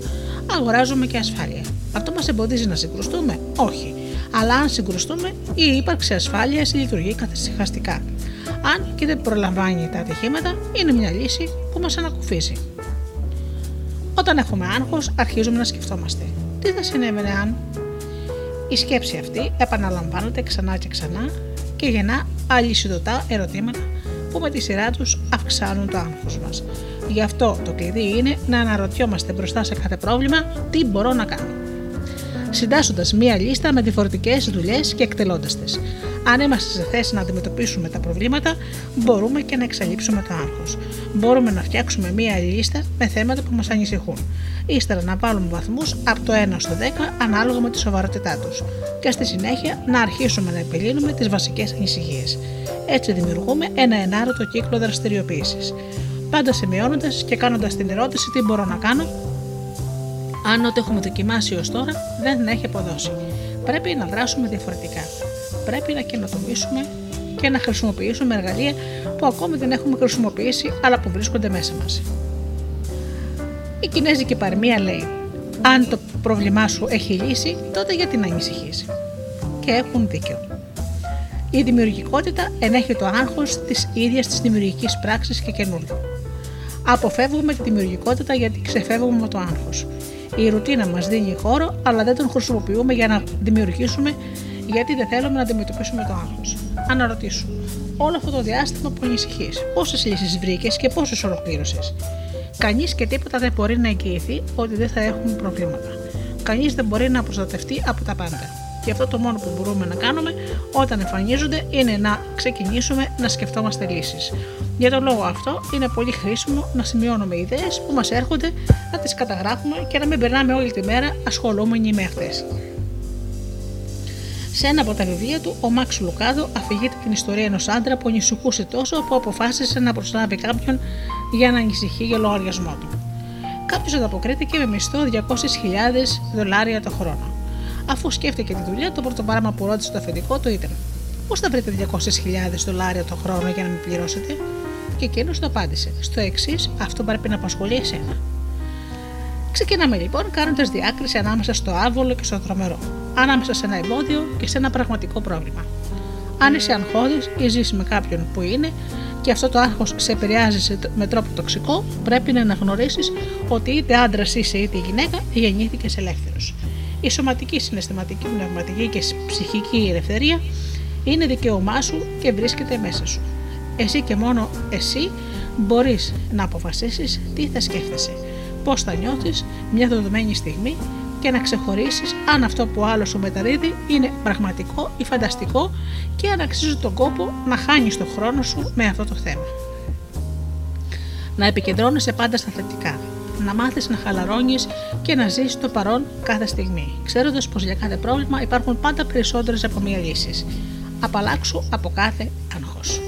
αγοράζουμε και ασφάλεια. Αυτό μας εμποδίζει να συγκρουστούμε, όχι. Αλλά αν συγκρουστούμε, η ύπαρξη ασφάλειας λειτουργεί καθησυχαστικά. Αν και δεν προλαμβάνει τα ατυχήματα, είναι μια λύση που μας ανακουφίζει. Όταν έχουμε άγχος, αρχίζουμε να σκεφτόμαστε. Τι θα συνέβαινε αν; Η σκέψη αυτή επαναλαμβάνεται ξανά και ξανά και γεννά αλυσιδωτά ερωτήματα που με τη σειρά τους αυξάνουν το άγχος μας. Γι' αυτό το κλειδί είναι να αναρωτιόμαστε μπροστά σε κάθε πρόβλημα τι μπορώ να κάνω. Συντάσσοντας μία λίστα με διαφορετικές δουλειές και εκτελώντας τις. Αν είμαστε σε θέση να αντιμετωπίσουμε τα προβλήματα, μπορούμε και να εξαλείψουμε το άγχος. Μπορούμε να φτιάξουμε μία λίστα με θέματα που μας ανησυχούν. Ύστερα να βάλουμε βαθμούς από το 1 στο 10 ανάλογα με τη σοβαρότητά τους. Και στη συνέχεια να αρχίσουμε να επιλύνουμε τις βασικές ανησυχίες. Έτσι δημιουργούμε ένα ενάρετο κύκλο δραστηριοποίησης. Πάντα σημειώνοντας και κάνοντας την ερώτηση τι μπορώ να κάνω, αν ό,τι έχουμε δοκιμάσει ως τώρα δεν έχει αποδώσει. Πρέπει να δράσουμε διαφορετικά. Πρέπει να καινοτομήσουμε και να χρησιμοποιήσουμε εργαλεία που ακόμη δεν έχουμε χρησιμοποιήσει αλλά που βρίσκονται μέσα μας. Η κινέζικη παροιμία λέει «Αν το πρόβλημά σου έχει λύση, τότε γιατί να ανησυχείς» και έχουν δίκιο. Η δημιουργικότητα ενέχει το άγχος της ίδιας της δημιουργικής πράξης και καινούργιου. Αποφεύγουμε τη δημιουργικότητα γιατί ξεφεύγουμε με το άγχος. Η ρουτίνα μας δίνει χώρο, αλλά δεν τον χρησιμοποιούμε για να δημιουργήσουμε γιατί δεν θέλουμε να αντιμετωπίσουμε το άγχος. Αναρωτήσου, όλο αυτό το διάστημα που ανησυχείς, πόσες λύσεις βρήκες και πόσες ολοκλήρωσες; Κανείς και τίποτα δεν μπορεί να εγγυηθεί ότι δεν θα έχουμε προβλήματα. Κανείς δεν μπορεί να προστατευτεί από τα πάντα. Γι' αυτό το μόνο που μπορούμε να κάνουμε όταν εμφανίζονται είναι να ξεκινήσουμε να σκεφτόμαστε λύσεις. Για τον λόγο αυτό είναι πολύ χρήσιμο να σημειώνουμε ιδέες που μας έρχονται, να τις καταγράφουμε και να μην περνάμε όλη τη μέρα ασχολούμενοι με αυτές. Σε ένα από τα βιβλία του, ο Μάξ Λουκάδο αφηγείται την ιστορία ενός άντρα που ανησυχούσε τόσο που αποφάσισε να προσλάβει κάποιον για να ανησυχεί για λογαριασμό του. Κάποιος ανταποκρίθηκε με μισθό 200.000 δολάρια το χρόνο. Αφού σκέφτηκε τη δουλειά, το πρώτο πράγμα που ρώτησε το αφεντικό του ήταν: Πώς θα βρείτε 200.000 δολάρια το χρόνο για να με πληρώσετε, και εκείνος το απάντησε: Στο εξής, αυτό πρέπει να απασχολεί εσένα. Ξεκινάμε λοιπόν κάνοντας διάκριση ανάμεσα στο άβολο και στο δρομερό, ανάμεσα σε ένα εμπόδιο και σε ένα πραγματικό πρόβλημα. Αν είσαι αγχώδης ή ζεις με κάποιον που είναι και αυτό το άγχος σε επηρεάζει σε- με τρόπο τοξικό, πρέπει να αναγνωρίσεις ότι είτε άντρας είσαι είτε γυναίκα, γεννήθηκες ελεύθερος. Η σωματική, συναισθηματική, πνευματική και ψυχική ελευθερία είναι δικαίωμά σου και βρίσκεται μέσα σου. Εσύ και μόνο εσύ μπορείς να αποφασίσεις τι θα σκέφτεσαι, πώς θα νιώθεις μια δεδομένη στιγμή και να ξεχωρίσεις αν αυτό που άλλο σου μεταδίδει είναι πραγματικό ή φανταστικό και αν αξίζει τον κόπο να χάνεις τον χρόνο σου με αυτό το θέμα. Να επικεντρώνεσαι πάντα στα θετικά. Να μάθεις να χαλαρώνεις και να ζεις το παρόν κάθε στιγμή, ξέροντας πως για κάθε πρόβλημα υπάρχουν πάντα περισσότερες από μία λύση. Απαλλάξου από κάθε άγχος.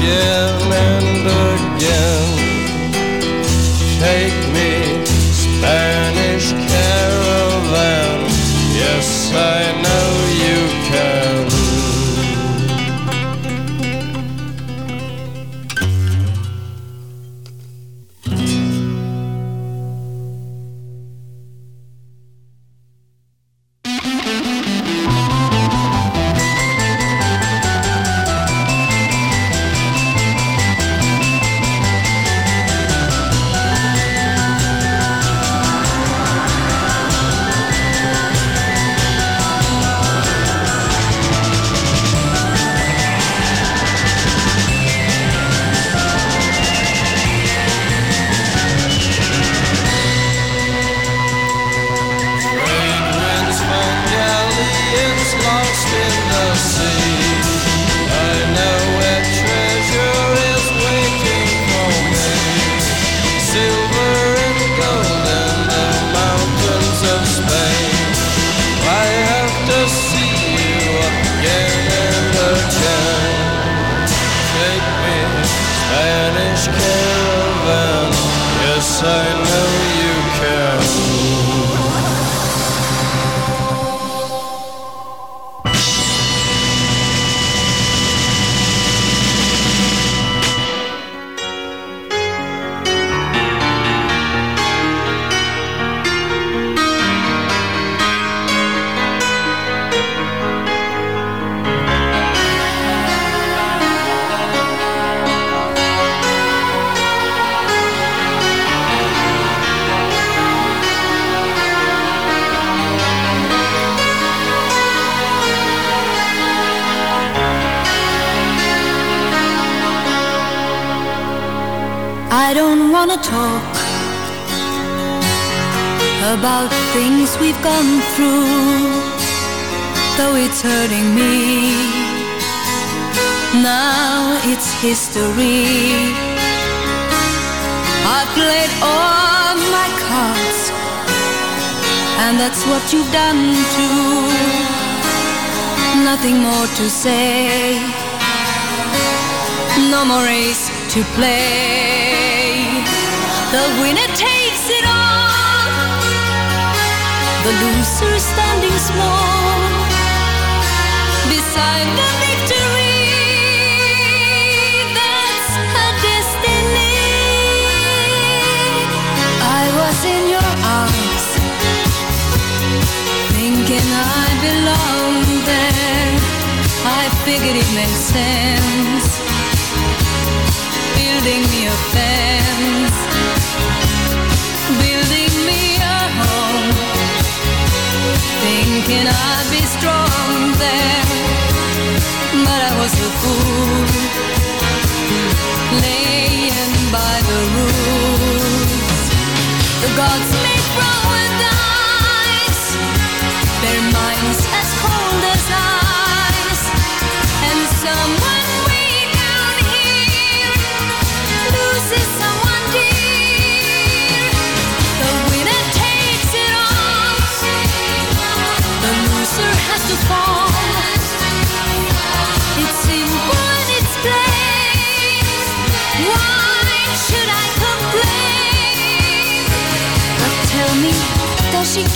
Again and again.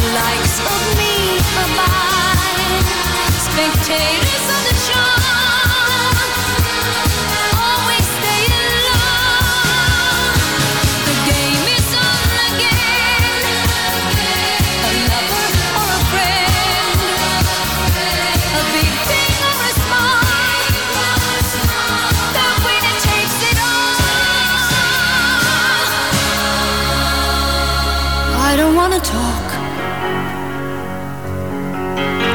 The me. Spectators of the show always. The game is on again. A lover or a friend. A big thing or a small. Takes it all. I don't wanna talk.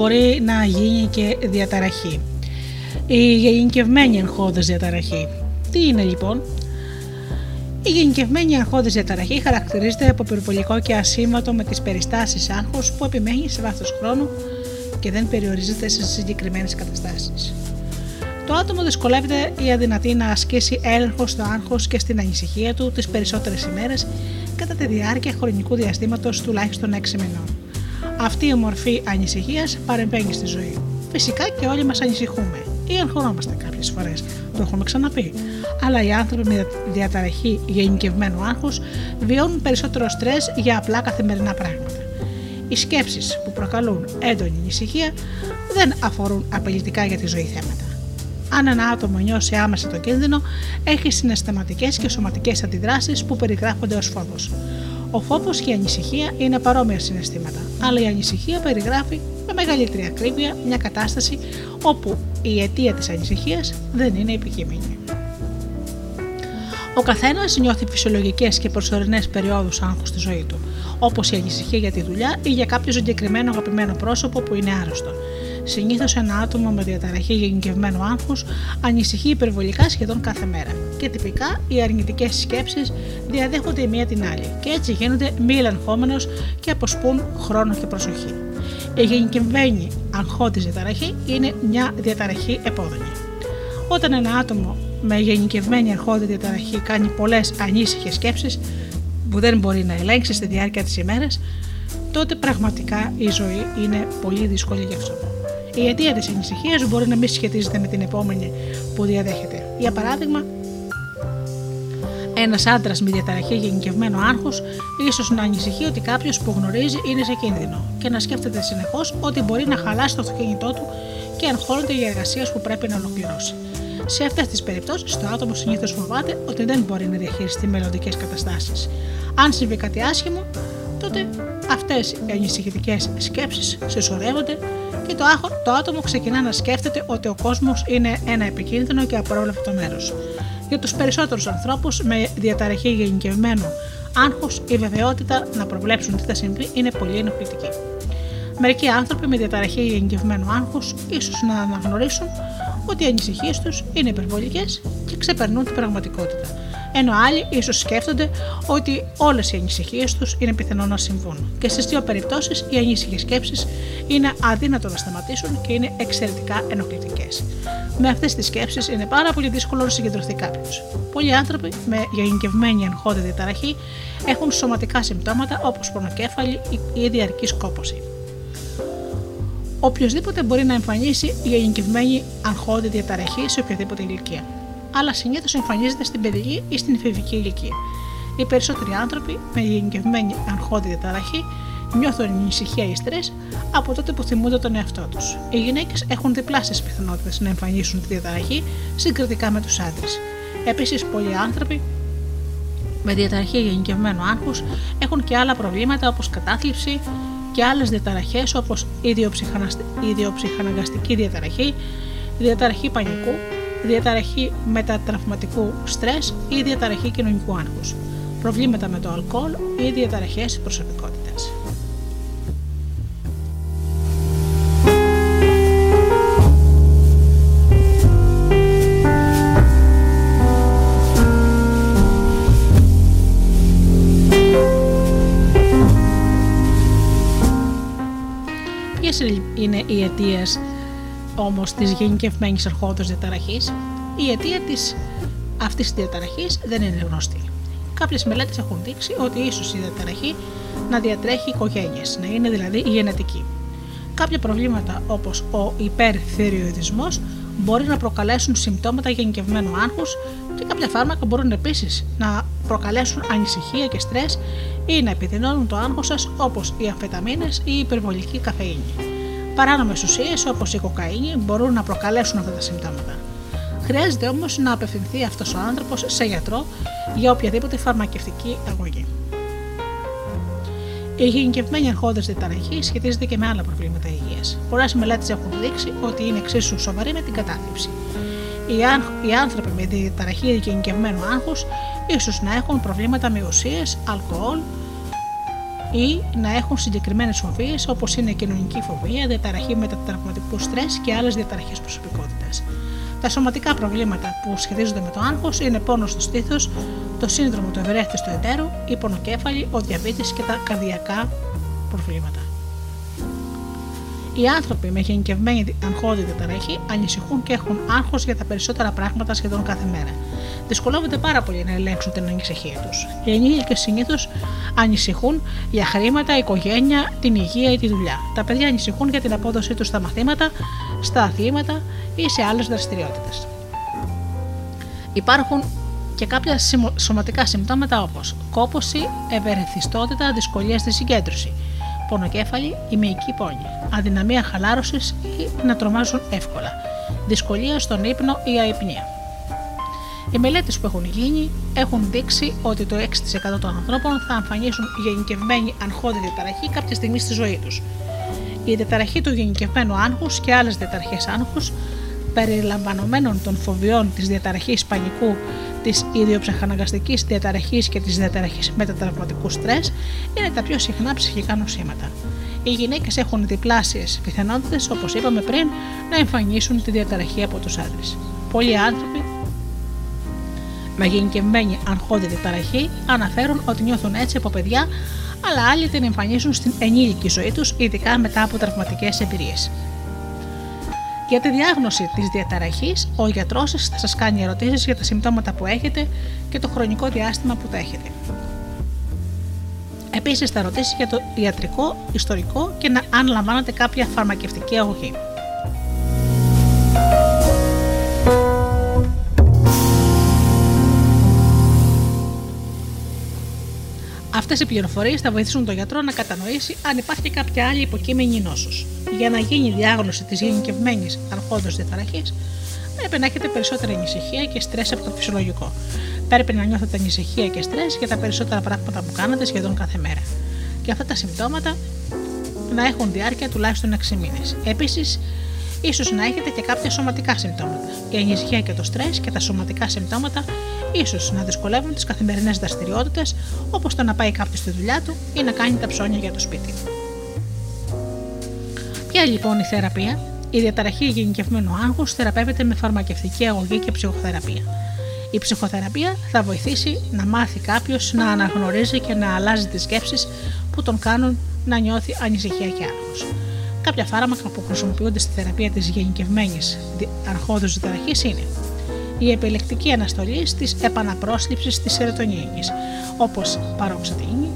μπορεί να γίνει και διαταραχή. Η γενικευμένη εγχώδης διαταραχή. Τι είναι λοιπόν; Η γενικευμένη αγχώδη διαταραχή χαρακτηρίζεται από περιβολικό και ασήμαντο με τις περιστάσεις άγχου που επιμένει σε βάθος χρόνου και δεν περιορίζεται σε συγκεκριμένες καταστάσεις. Το άτομο δυσκολεύεται ή αδυνατεί να ασκήσει έλεγχο στο άγχος και στην ανησυχία του τις περισσότερες ημέρες κατά τη διάρκεια χρονικού διαστήματος τουλάχιστον 6 μηνών. Αυτή η μορφή ανησυχίας παρεμβαίνει στη ζωή. Φυσικά και όλοι μας ανησυχούμε ή αγχωνόμαστε κάποιες φορές. Το έχουμε ξαναπεί. Αλλά οι άνθρωποι με διαταραχή γενικευμένου άγχους βιώνουν περισσότερο στρες για απλά καθημερινά πράγματα. Οι σκέψεις που προκαλούν έντονη ανησυχία δεν αφορούν απειλητικά για τη ζωή θέματα. Αν ένα άτομο νιώσει άμεσα το κίνδυνο, έχει συναισθηματικές και σωματικές αντιδράσεις που περιγράφονται ως φόβος. Ο φόβος και η ανησυχία είναι παρόμοια συναισθήματα, αλλά η ανησυχία περιγράφει με μεγαλύτερη ακρίβεια μια κατάσταση όπου η αιτία της ανησυχίας δεν είναι επικείμενη. Ο καθένας νιώθει φυσιολογικές και προσωρινές περιόδους άγχους στη ζωή του, όπως η ανησυχία για τη δουλειά ή για κάποιο συγκεκριμένο αγαπημένο πρόσωπο που είναι άρρωστο. Συνήθως ένα άτομο με διαταραχή γενικευμένου άγχους ανησυχεί υπερβολικά σχεδόν κάθε μέρα. Και τυπικά οι αρνητικές σκέψεις διαδέχονται η μία την άλλη και έτσι γίνονται μη ελεγχόμενος και αποσπούν χρόνο και προσοχή. Η γενικευμένη αγχώδη διαταραχή είναι μια διαταραχή επώδυνη. Όταν ένα άτομο με γενικευμένη αγχώδη διαταραχή κάνει πολλές ανήσυχες σκέψεις που δεν μπορεί να ελέγξει στη διάρκεια της ημέρας, τότε πραγματικά η ζωή είναι πολύ δύσκολη γι' αυτό. Η αιτία της ανησυχίας μπορεί να μην σχετίζεται με την επόμενη που διαδέχεται. Για παράδειγμα, ένας άντρας με διαταραχή γενικευμένο άγχος ίσως να ανησυχεί ότι κάποιος που γνωρίζει είναι σε κίνδυνο και να σκέφτεται συνεχώς ότι μπορεί να χαλάσει το αυτοκίνητό του και αγχώνεται για εργασίες που πρέπει να ολοκληρώσει. Σε αυτές τις περιπτώσεις, το άτομο συνήθως φοβάται ότι δεν μπορεί να διαχειριστεί μελλοντικές καταστάσεις. Αν συμβεί κάτι άσχημο, τότε αυτές οι ανησυχητικές σκέψεις συσσωρεύονται και το, άχο, το άτομο ξεκινά να σκέφτεται ότι ο κόσμος είναι ένα επικίνδυνο και απρόβλεπτο μέρος. Για τους περισσότερους ανθρώπους με διαταραχή γενικευμένου άγχους, η βεβαιότητα να προβλέψουν τι θα συμβεί είναι πολύ ενοχλητική. Μερικοί άνθρωποι με διαταραχή γενικευμένου άγχους ίσως να αναγνωρίσουν ότι οι ανησυχίες τους είναι υπερβολικές και ξεπερνούν την πραγματικότητα. Ενώ άλλοι ίσως σκέφτονται ότι όλες οι ανησυχίες τους είναι πιθανό να συμβούν. Και στις δύο περιπτώσεις οι ανήσυχες σκέψεις είναι αδύνατο να σταματήσουν και είναι εξαιρετικά ενοχλητικές. Με αυτές τις σκέψεις είναι πάρα πολύ δύσκολο να συγκεντρωθεί κάποιος. Πολλοί άνθρωποι με γενικευμένη αγχώδη διαταραχή έχουν σωματικά συμπτώματα όπως πονοκέφαλη ή διαρκή κόπωση. Οποιοδήποτε μπορεί να εμφανίσει η γενικευμένη αγχώδη διαταραχή σε οποιαδήποτε ηλικία. Αλλά συνήθως εμφανίζεται στην παιδική ή στην εφηβική ηλικία. Οι περισσότεροι άνθρωποι με γενικευμένη αγχώδη διαταραχή νιώθουν ανησυχία ή στρες από τότε που θυμούνται τον εαυτό τους. Οι γυναίκες έχουν διπλάσιες πιθανότητες να εμφανίσουν τη διαταραχή συγκριτικά με τους άντρες. Επίσης, πολλοί άνθρωποι με διαταραχή γενικευμένου άγχου έχουν και άλλα προβλήματα όπως κατάθλιψη και άλλες διαταραχές όπως ιδιοψυχαναγκαστική διαταραχή, διαταραχή πανικού, διαταραχή μετατραυματικού στρες ή διαταραχή κοινωνικού άγχους, προβλήματα με το αλκοόλ ή διαταραχές προσωπικότητας. Ποιες είναι οι αιτίες όμως της γενικευμένης αρχόντος διαταραχής, η αιτία της αυτής της διαταραχής δεν είναι γνωστή. Κάποιες μελέτες έχουν δείξει ότι ίσως η διαταραχή να διατρέχει οικογένειες, να είναι δηλαδή γενετική. Κάποια προβλήματα όπως ο υπερθυριοειδισμός μπορεί να προκαλέσουν συμπτώματα γενικευμένου άγχους και κάποια φάρμακα μπορούν επίσης να προκαλέσουν ανησυχία και στρες ή να επιδεινώνουν το άγχος σας όπως οι αμφεταμίνες ή η υπερβολική καφεΐνη. Παράνομες ουσίες όπως η κοκαίνη μπορούν να προκαλέσουν αυτά τα συμπτώματα. Χρειάζεται όμως να απευθυνθεί αυτός ο άνθρωπος σε γιατρό για οποιαδήποτε φαρμακευτική αγωγή. Η γενικευμένη αρχόδε διαταραχή σχετίζεται και με άλλα προβλήματα υγείας. Πολλές μελέτες έχουν δείξει ότι είναι εξίσου σοβαρή με την κατάθλιψη. Οι άνθρωποι με διαταραχή γενικευμένου άγχους ίσως να έχουν προβλήματα με ουσίες, αλκοόλ, ή να έχουν συγκεκριμένες φοβίες όπως είναι κοινωνική φοβία, διαταραχή μετατραυματικού στρες και άλλες διαταραχές προσωπικότητας. Τα σωματικά προβλήματα που σχετίζονται με το άγχος είναι πόνο στο στήθος, το σύνδρομο του ευρέθιστου εταίρου, η πονοκέφαλη, ο διαβήτης και τα καρδιακά προβλήματα. Οι άνθρωποι με γενικευμένη αγχώδη διαταραχή ανησυχούν και έχουν άγχος για τα περισσότερα πράγματα σχεδόν κάθε μέρα. Δυσκολεύονται πάρα πολύ να ελέγξουν την ανησυχία τους. Οι ενήλικες συνήθως ανησυχούν για χρήματα, οικογένεια, την υγεία ή τη δουλειά. Τα παιδιά ανησυχούν για την απόδοσή τους στα μαθήματα, στα αθλήματα ή σε άλλες δραστηριότητες. Υπάρχουν και κάποια συμμο- σωματικά συμπτώματα όπως κόπωση, ευερεθιστότητα, δυσκολία στη συγκέντρωση, πονοκέφαλη ή μυϊκή πόνη, αδυναμία χαλάρωσης ή να τρομάζουν εύκολα, δυσκολία στον ύπνο ή αϊπνία. Οι μελέτες που έχουν γίνει έχουν δείξει ότι το 6% των ανθρώπων θα εμφανίσουν γενικευμένη αγχώδη διαταραχή κάποια στιγμή στη ζωή τους. Η διαταραχή του γενικευμένου άγχους και άλλες διαταραχές άγχους περιλαμβανομένων των φοβιών της διαταραχής πανικού, της ιδιοψυχαναγκαστικής διαταραχής και της διαταραχής μετατραυματικού στρες είναι τα πιο συχνά ψυχικά νοσήματα. Οι γυναίκες έχουν διπλάσιες πιθανότητες, όπως είπαμε πριν, να εμφανίσουν τη διαταραχή από τους άντρες. Πολλοί άνθρωποι με γενικευμένη αγχώδη διαταραχή αναφέρουν ότι νιώθουν έτσι από παιδιά, αλλά άλλοι την εμφανίζουν στην ενήλικη ζωή τους, ειδικά μετά από τραυματικές εμπειρίες. Για τη διάγνωση της διαταραχής, ο γιατρός σας θα σας κάνει ερωτήσεις για τα συμπτώματα που έχετε και το χρονικό διάστημα που τα έχετε. Επίσης θα ρωτήσει για το ιατρικό, ιστορικό και να αν λαμβάνετε κάποια φαρμακευτική αγωγή. Αυτές οι πληροφορίες θα βοηθήσουν τον γιατρό να κατανοήσει αν υπάρχει και κάποια άλλη υποκείμενη νόσος. Για να γίνει η διάγνωση της γενικευμένης αρχόντο διαταραχής, πρέπει να έχετε περισσότερη ανησυχία και στρες από το φυσιολογικό. Πρέπει να νιώθετε ανησυχία και στρες για τα περισσότερα πράγματα που κάνετε σχεδόν κάθε μέρα. Και αυτά τα συμπτώματα να έχουν διάρκεια τουλάχιστον 6 μήνες. Επίσης, ίσως να έχετε και κάποια σωματικά συμπτώματα. Η ανησυχία και το στρες και τα σωματικά συμπτώματα ίσως να δυσκολεύουν τις καθημερινές δραστηριότητες, όπως το να πάει κάποιος στη δουλειά του ή να κάνει τα ψώνια για το σπίτι. Ποια λοιπόν η θεραπεία, η διαταραχή γενικευμένου άγχους θεραπεύεται με φαρμακευτική αγωγή και ψυχοθεραπεία. Η ψυχοθεραπεία θα βοηθήσει να μάθει κάποιος να αναγνωρίζει και να αλλάζει τις σκέψεις που τον κάνουν να νιώθει ανησυχία και άγχος. Κάποια φάρμακα που χρησιμοποιούνται στη θεραπεία της γενικευμένης αρχόδου διαταραχής είναι η επιλεκτική αναστολή τη επαναπρόσληψη της σερωτονίνης, όπως παροξετίνη,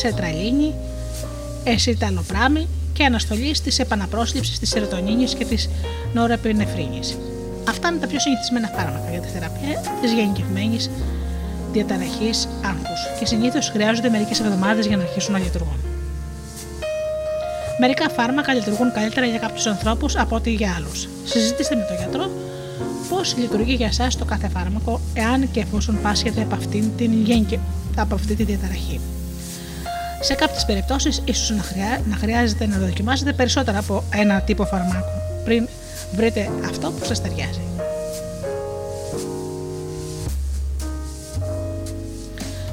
σετραλίνη, εσυταλοπράμι και αναστολή τη επαναπρόσληψη της σερωτονίνης και της νορεπινεφρίνης. Αυτά είναι τα πιο συνηθισμένα φάρμακα για τη θεραπεία της γενικευμένης διαταραχής άγχους και συνήθως χρειάζονται μερικές εβδομάδες για να αρχίσουν να λειτουργούν. Μερικά φάρμακα λειτουργούν καλύτερα για κάποιους ανθρώπους από ότι για άλλους. Συζητήστε με τον γιατρό πώς λειτουργεί για εσάς το κάθε φάρμακο, εάν και εφόσον πάσχετε από, αυτήν την γένκη, από αυτή τη διαταραχή. Σε κάποιες περιπτώσεις, ίσως να, χρειά, να χρειάζεται να δοκιμάσετε περισσότερα από ένα τύπο φαρμάκου πριν βρείτε αυτό που σας ταιριάζει.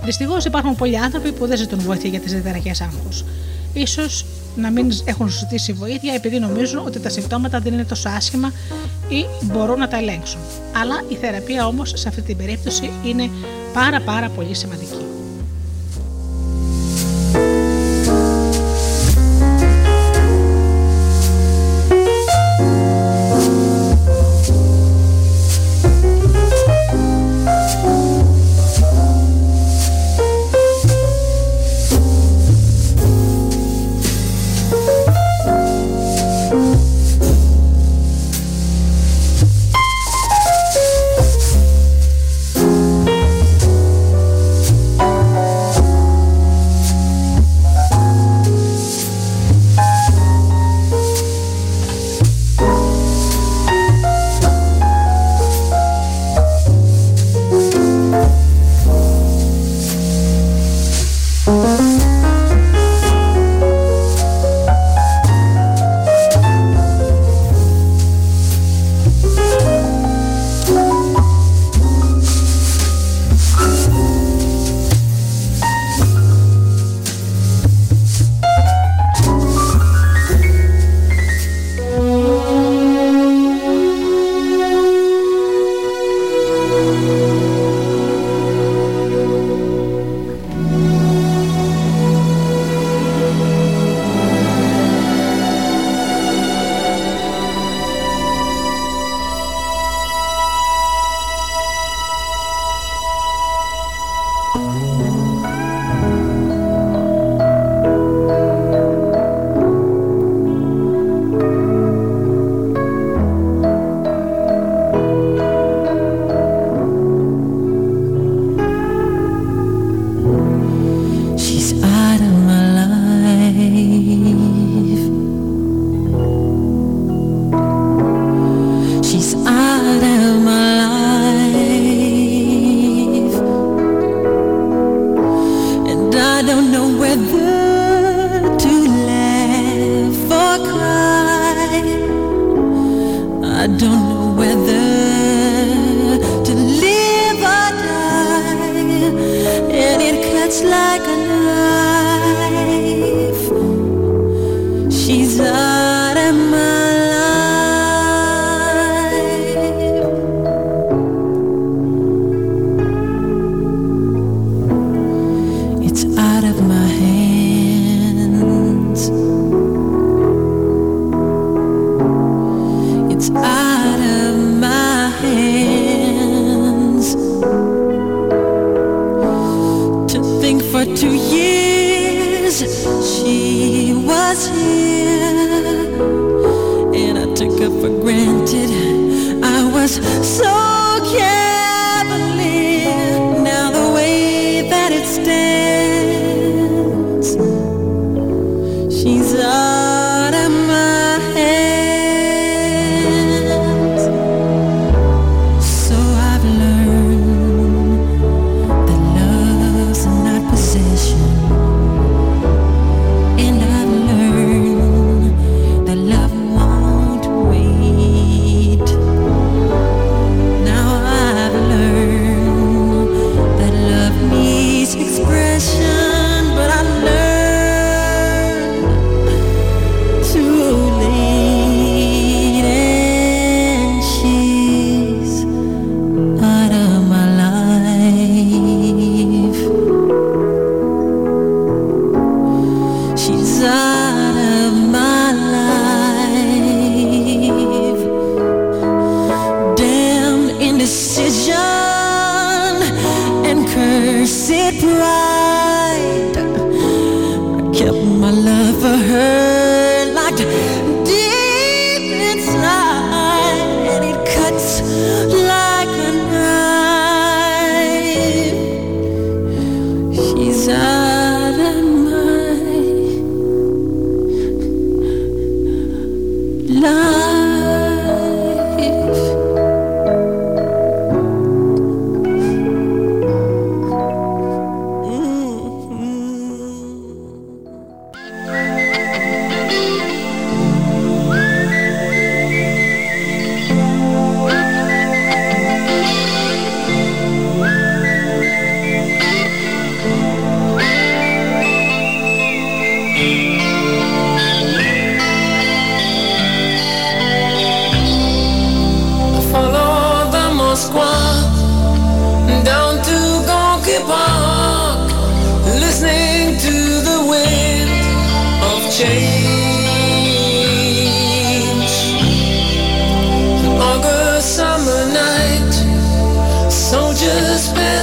Δυστυχώς υπάρχουν πολλοί άνθρωποι που δεν ζητούν βοήθεια για τις διαταραχές άγχους. Σω να μην έχουν ζητήσει βοήθεια επειδή νομίζουν ότι τα συμπτώματα δεν είναι τόσο άσχημα ή μπορούν να τα ελέγξουν. Αλλά η θεραπεία όμως σε αυτή την περίπτωση είναι πάρα πάρα πολύ σημαντική.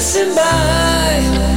Passing by,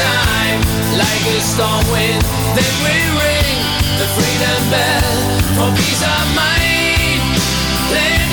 time, like a storm wind, then we ring the freedom bell for peace of mind. Playing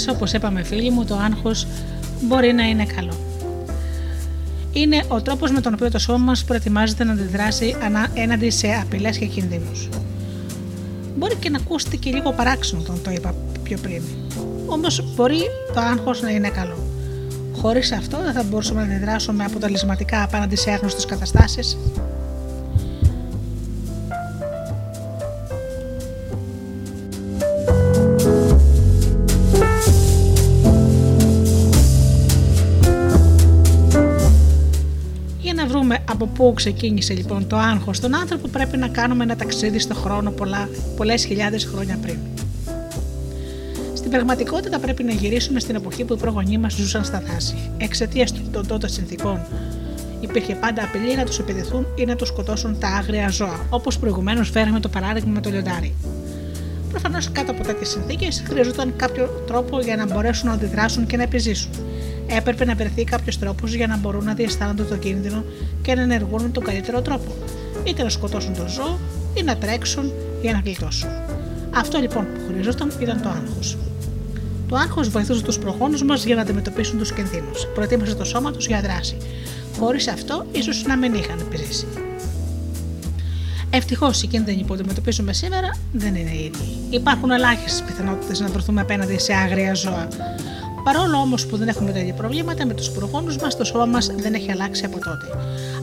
φορές, όπως είπαμε φίλοι μου, το άγχος μπορεί να είναι καλό. Είναι ο τρόπος με τον οποίο το σώμα μας προετοιμάζεται να αντιδράσει ανά- έναντι σε απειλές και κινδύνους. Μπορεί και να ακούστηκε λίγο παράξενο όταν το είπα πιο πριν. Όμως μπορεί το άγχος να είναι καλό. Χωρίς αυτό δεν θα μπορούσαμε να αντιδράσουμε αποτελεσματικά απέναντι σε άγνωστες καταστάσεις. Βρούμε από πού ξεκίνησε λοιπόν το άγχος στον άνθρωπο πρέπει να κάνουμε ένα ταξίδι στο χρόνο πολλά, πολλές χιλιάδες χρόνια πριν. Στην πραγματικότητα πρέπει να γυρίσουμε στην εποχή που οι προγονείς μας ζούσαν στα δάση. Εξαιτίας των τότε συνθήκων υπήρχε πάντα απειλή να τους επιδεθούν ή να τους σκοτώσουν τα άγρια ζώα, όπως προηγουμένως φέραμε το παράδειγμα με το λιοντάρι. Προφανώς κάτω από τέτοιες συνθήκες χρειαζόταν κάποιο τρόπο για να μπορέσουν να αντιδράσουν και να επιζήσουν. Έπρεπε να βρεθεί κάποιος τρόπος για να μπορούν να διαισθάνονται το κίνδυνο και να ενεργούν με τον καλύτερο τρόπο. Είτε να σκοτώσουν το ζώο, ή να τρέξουν για να γλιτώσουν. Αυτό λοιπόν που χρειαζόταν ήταν το άγχος. Το άγχος βοηθούσε τους προγόνους μας για να αντιμετωπίσουν τους κινδύνους. Προετοίμασε το σώμα τους για δράση. Χωρίς αυτό, ίσως να μην είχαν επιζήσει. Ευτυχώς οι κίνδυνοι που αντιμετωπίζουμε σήμερα δεν είναι οι ίδιοι. Υπάρχουν ελάχιστες πιθανότητες να βρεθούμε απέναντι σε άγρια ζώα. Παρόλο όμως που δεν έχουμε τα ίδια προβλήματα με τους προγόνου μας, το σώμα μας δεν έχει αλλάξει από τότε.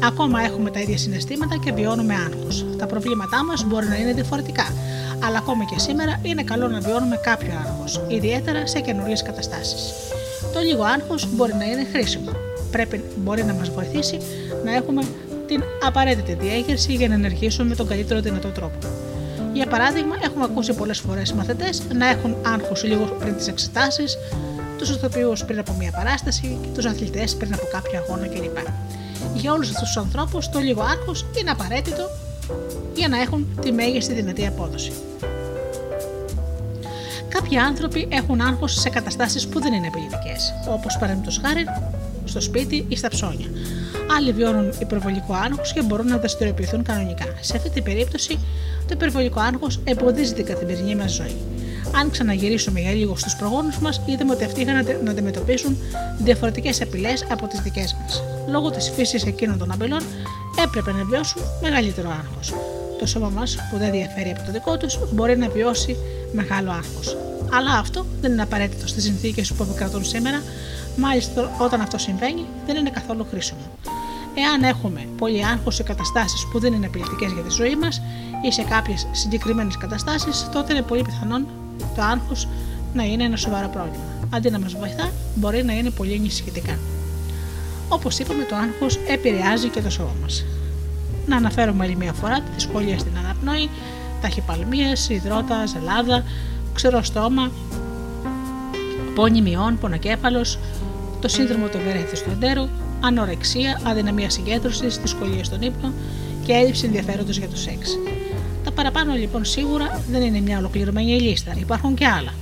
Ακόμα έχουμε τα ίδια συναισθήματα και βιώνουμε άγχος. Τα προβλήματά μας μπορεί να είναι διαφορετικά, αλλά ακόμα και σήμερα είναι καλό να βιώνουμε κάποιο άγχος, ιδιαίτερα σε καινούριες καταστάσεις. Το λίγο άγχος μπορεί να είναι χρήσιμο. Πρέπει, μπορεί να μας βοηθήσει να έχουμε την απαραίτητη διέγερση για να ενεργήσουμε με τον καλύτερο δυνατό τρόπο. Για παράδειγμα, έχουμε ακούσει πολλές φορές μαθητές να έχουν άγχος λίγο πριν τις εξετάσεις, τους ηθοποιούς πριν από μια παράσταση, τους αθλητές πριν από κάποιο αγώνα κλπ. Για όλους αυτούς τους ανθρώπους, το λίγο άγχο είναι απαραίτητο για να έχουν τη μέγιστη δυνατή απόδοση. Κάποιοι άνθρωποι έχουν άγχος σε καταστάσεις που δεν είναι απειλητικέ, όπως παραδείγματος χάρη στο σπίτι ή στα ψώνια. Άλλοι βιώνουν υπερβολικό άγχος και μπορούν να δραστηριοποιηθούν κανονικά. Σε αυτή την περίπτωση, το υπερβολικό άγχος εμποδίζει την καθημερινή μας ζωή. Αν ξαναγυρίσουμε για λίγο στους προγόνους μας, είδαμε ότι αυτοί είχαν να αντιμετωπίσουν διαφορετικές απειλές από τις δικές μας. Λόγω της φύσης εκείνων των απειλών, έπρεπε να βιώσουν μεγαλύτερο άγχος. Το σώμα μας, που δεν διαφέρει από το δικό τους, μπορεί να βιώσει μεγάλο άγχος. Αλλά αυτό δεν είναι απαραίτητο στις συνθήκες που επικρατούν σήμερα, μάλιστα όταν αυτό συμβαίνει δεν είναι καθόλου χρήσιμο. Εάν έχουμε πολύ άγχος σε καταστάσεις που δεν είναι απειλητικές για τη ζωή μας ή σε κάποιες συγκεκριμένες καταστάσεις, τότε είναι πολύ πιθανόν το άγχος να είναι ένα σοβαρό πρόβλημα. Αντί να μας βοηθά, μπορεί να είναι πολύ ενισχυτικά. Όπως είπαμε, το άγχος επηρεάζει και το σώμα μας. Να αναφέρουμε άλλη μια φορά τη δυσκολία στην αναπνοή, ταχυπαλμίες, υδρότα, ζελάδα, ξερό στόμα, πόνι μειών, πονοκέφαλος, το σύνδρομο του ευερέθιστου εντέρου, ανορεξία, αδυναμία συγκέντρωσης, δυσκολίες στον ύπνο και έλλειψη ενδιαφέροντος για το σεξ. Τα παραπάνω λοιπόν σίγουρα δεν είναι μια ολοκληρωμένη λίστα, υπάρχουν και άλλα.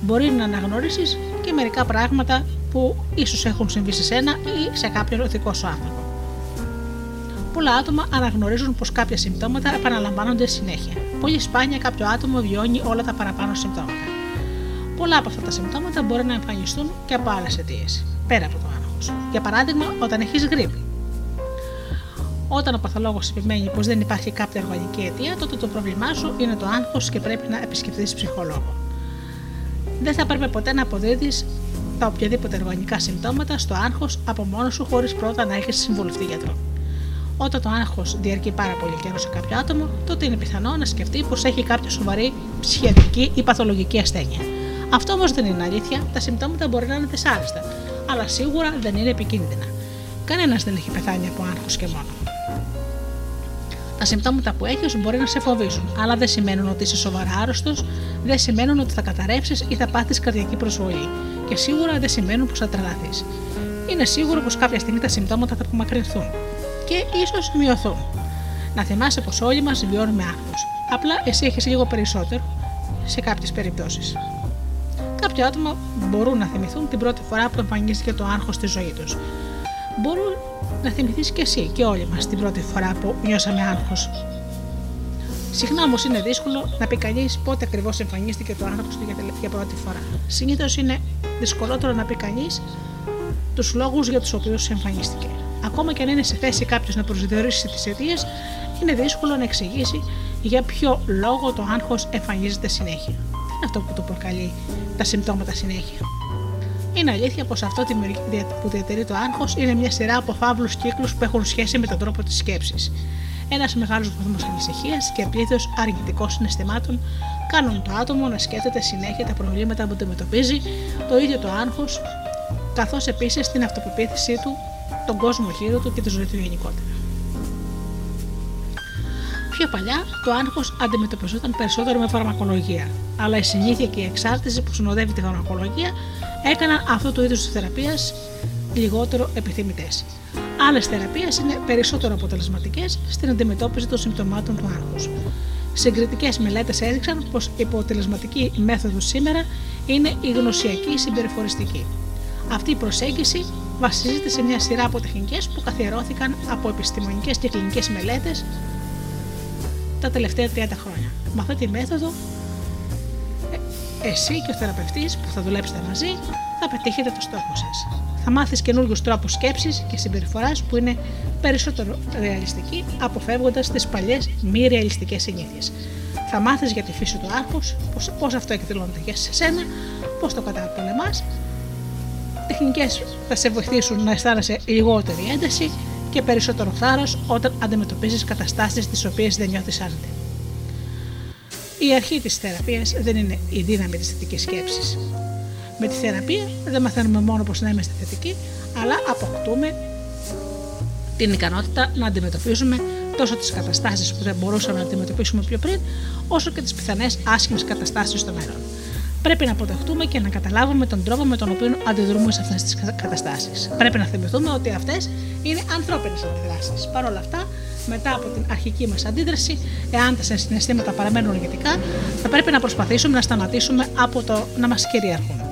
Μπορεί να αναγνωρίσεις και μερικά πράγματα που ίσως έχουν συμβεί σε σένα ή σε κάποιον δικό σου άνθρωπο. Πολλά άτομα αναγνωρίζουν πως κάποια συμπτώματα επαναλαμβάνονται συνέχεια. Πολύ σπάνια κάποιο άτομο βιώνει όλα τα παραπάνω συμπτώματα. Πολλά από αυτά τα συμπτώματα μπορεί να εμφανιστούν και από άλλες αιτίες, πέρα από το άγχος. Για παράδειγμα, όταν έχεις γρήπη. Όταν ο παθολόγος επιμένει πως δεν υπάρχει κάποια οργανική αιτία, τότε το πρόβλημά σου είναι το άγχος και πρέπει να επισκεφθεί ψυχολόγο. Δεν θα πρέπει ποτέ να αποδίδεις τα οποιαδήποτε οργανικά συμπτώματα στο άγχος από μόνος σου χωρίς πρώτα να έχεις συμβουλευτεί γιατρό. Όταν το άγχος διαρκεί πάρα πολύ καιρό σε κάποιο άτομο, τότε είναι πιθανό να σκεφτεί πως έχει κάποια σοβαρή ψυχιατρική ή παθολογική ασθένεια. Αυτό όμως δεν είναι αλήθεια, τα συμπτώματα μπορεί να είναι δυσάρεστα, αλλά σίγουρα δεν είναι επικίνδυνα. Κανένας δεν έχει πεθάνει από άγχος και μόνο. Τα συμπτώματα που έχεις μπορεί να σε φοβήσουν, αλλά δεν σημαίνουν ότι είσαι σοβαρά άρρωστος, δεν σημαίνουν ότι θα καταρρεύσεις ή θα πάθεις καρδιακή προσβολή και σίγουρα δεν σημαίνουν πως θα τρελαθείς. Είναι σίγουρο πως κάποια στιγμή τα συμπτώματα θα απομακρυνθούν και ίσως μειωθούν. Να θυμάσαι πως όλοι μας βιώνουμε άγχο. Απλά εσύ έχεις λίγο περισσότερο σε κάποιες περιπτώσεις. Κάποια άτομα μπορούν να θυμηθούν την πρώτη φορά που εμφανίστηκε το άγχος στη ζωή τους. Μπορούν να θυμηθείς και εσύ και όλοι μας την πρώτη φορά που νιώσαμε άγχος. Συχνά όμως είναι δύσκολο να πει κανείς πότε ακριβώς εμφανίστηκε το άγχος του για πρώτη φορά. Συνήθως είναι δυσκολότερο να πει κανείς τους λόγους για τους οποίους εμφανίστηκε. Ακόμα και αν είναι σε θέση κάποιος να προσδιορίσει τις αιτίες, είναι δύσκολο να εξηγήσει για ποιο λόγο το άγχος εμφανίζεται συνέχεια. Τι είναι αυτό που το προκαλεί τα συμπτώματα συνέχεια. Είναι αλήθεια πως αυτό που διατηρεί το άγχος είναι μια σειρά από φαύλους κύκλους που έχουν σχέση με τον τρόπο της σκέψης. Ένας μεγάλος βαθμός ανησυχίας και πλήθος αρνητικών συναισθημάτων κάνουν το άτομο να σκέφτεται συνέχεια τα προβλήματα που αντιμετωπίζει, το ίδιο το άγχος, καθώς επίσης την αυτοπεποίθησή του, τον κόσμο γύρω του και τη ζωή του γενικότερα. Πιο παλιά, το άγχος αντιμετωπιζόταν περισσότερο με φαρμακολογία, αλλά η συνήθεια και η εξάρτηση που συνοδεύει τη φαρμακολογία έκαναν αυτό το είδος της θεραπείας λιγότερο επιθυμητές. Άλλες θεραπείες είναι περισσότερο αποτελεσματικές στην αντιμετώπιση των συμπτωμάτων του άγχους. Συγκριτικές μελέτες έδειξαν πως η αποτελεσματική μέθοδος σήμερα είναι η γνωσιακή συμπεριφοριστική. Αυτή η προσέγγιση βασίζεται σε μια σειρά από τεχνικές που καθιερώθηκαν από επιστημονικές και κλινικές μελέτες τα τελευταία 30 χρόνια. Με αυτή τη μέθοδο, ε, εσύ και ο θεραπευτής που θα δουλέψετε μαζί θα πετύχετε το στόχο σας. Θα μάθεις καινούριου τρόπους σκέψης και συμπεριφοράς που είναι περισσότερο ρεαλιστικοί, αποφεύγοντας τις παλιές μη ρεαλιστικές συνήθειες. Θα μάθεις για τη φύση του άγχου, πώς αυτό εκδηλώνεται για σένα, πώς το καταπολεμά. Τεχνικές θα σε βοηθήσουν να αισθάνεσαι λιγότερη ένταση και περισσότερο θάρρος όταν αντιμετωπίζεις καταστάσεις τις οποίες δεν νιώθεις άνετα. Η αρχή της θεραπείας δεν είναι η δύναμη της θετικής σκέψης. Με τη θεραπεία δεν μαθαίνουμε μόνο πώ να είμαστε θετικοί, αλλά αποκτούμε την ικανότητα να αντιμετωπίζουμε τόσο τις καταστάσεις που δεν μπορούσαμε να αντιμετωπίσουμε πιο πριν, όσο και τις πιθανές άσχημες καταστάσεις στο μέλλον. Πρέπει να αποδεχτούμε και να καταλάβουμε τον τρόπο με τον οποίο αντιδρούμε σε αυτές τις καταστάσεις. Πρέπει να θυμηθούμε ότι αυτές είναι ανθρώπινες αντιδράσεις. Παρ' όλα αυτά, μετά από την αρχική μας αντίδραση, εάν τα συναισθήματα παραμένουν ηγετικά, θα πρέπει να προσπαθήσουμε να σταματήσουμε από το να μας κυριαρχούν.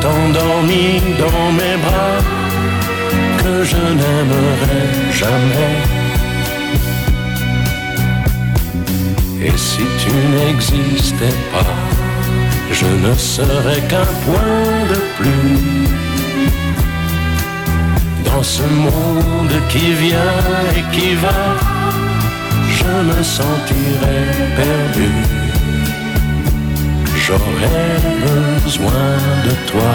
t'endormir dans mes bras que je n'aimerai jamais. Et si tu n'existais pas, je ne serais qu'un point de plus. Dans ce monde qui vient et qui va, je me sentirais perdu j'aurais besoin de toi.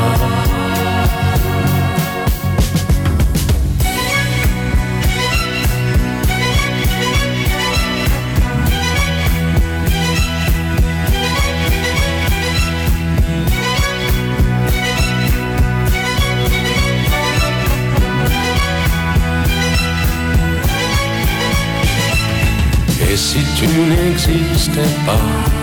Et si tu n'existais pas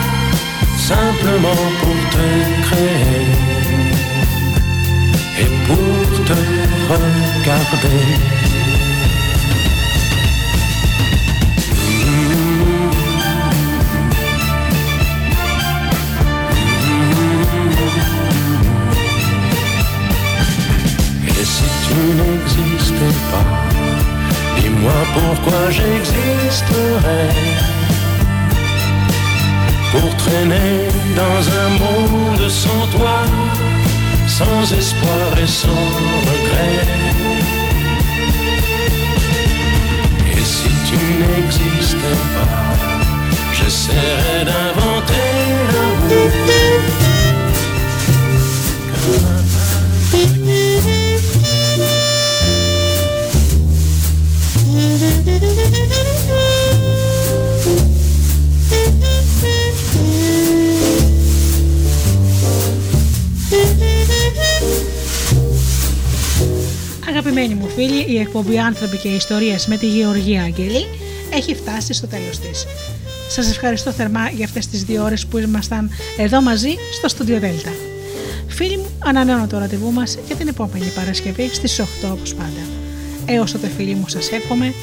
simplement pour te créer et pour te regarder. Et si tu n'existais pas, dis-moi pourquoi j'existerais. Pour traîner dans un monde sans toi, sans espoir et sans regret. Et si tu n'existais pas, j'essaierais d'inventer l'amour. Αγαπημένοι μου φίλοι, η εκπομπή Άνθρωποι και Ιστορίες με τη Γεωργία Αγγελή έχει φτάσει στο τέλος της. Σας ευχαριστώ θερμά για αυτές τις δύο ώρες που ήμασταν εδώ μαζί στο Studio Delta. Φίλοι μου, ανανεώνω το ραντεβού μας για την επόμενη Παρασκευή στις 8 όπως πάντα. Έως τότε φίλοι μου σας εύχομαι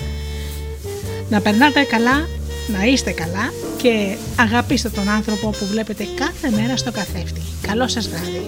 να περνάτε καλά, να είστε καλά και αγαπήστε τον άνθρωπο που βλέπετε κάθε μέρα στο καθρέφτη. Καλό σας βράδυ.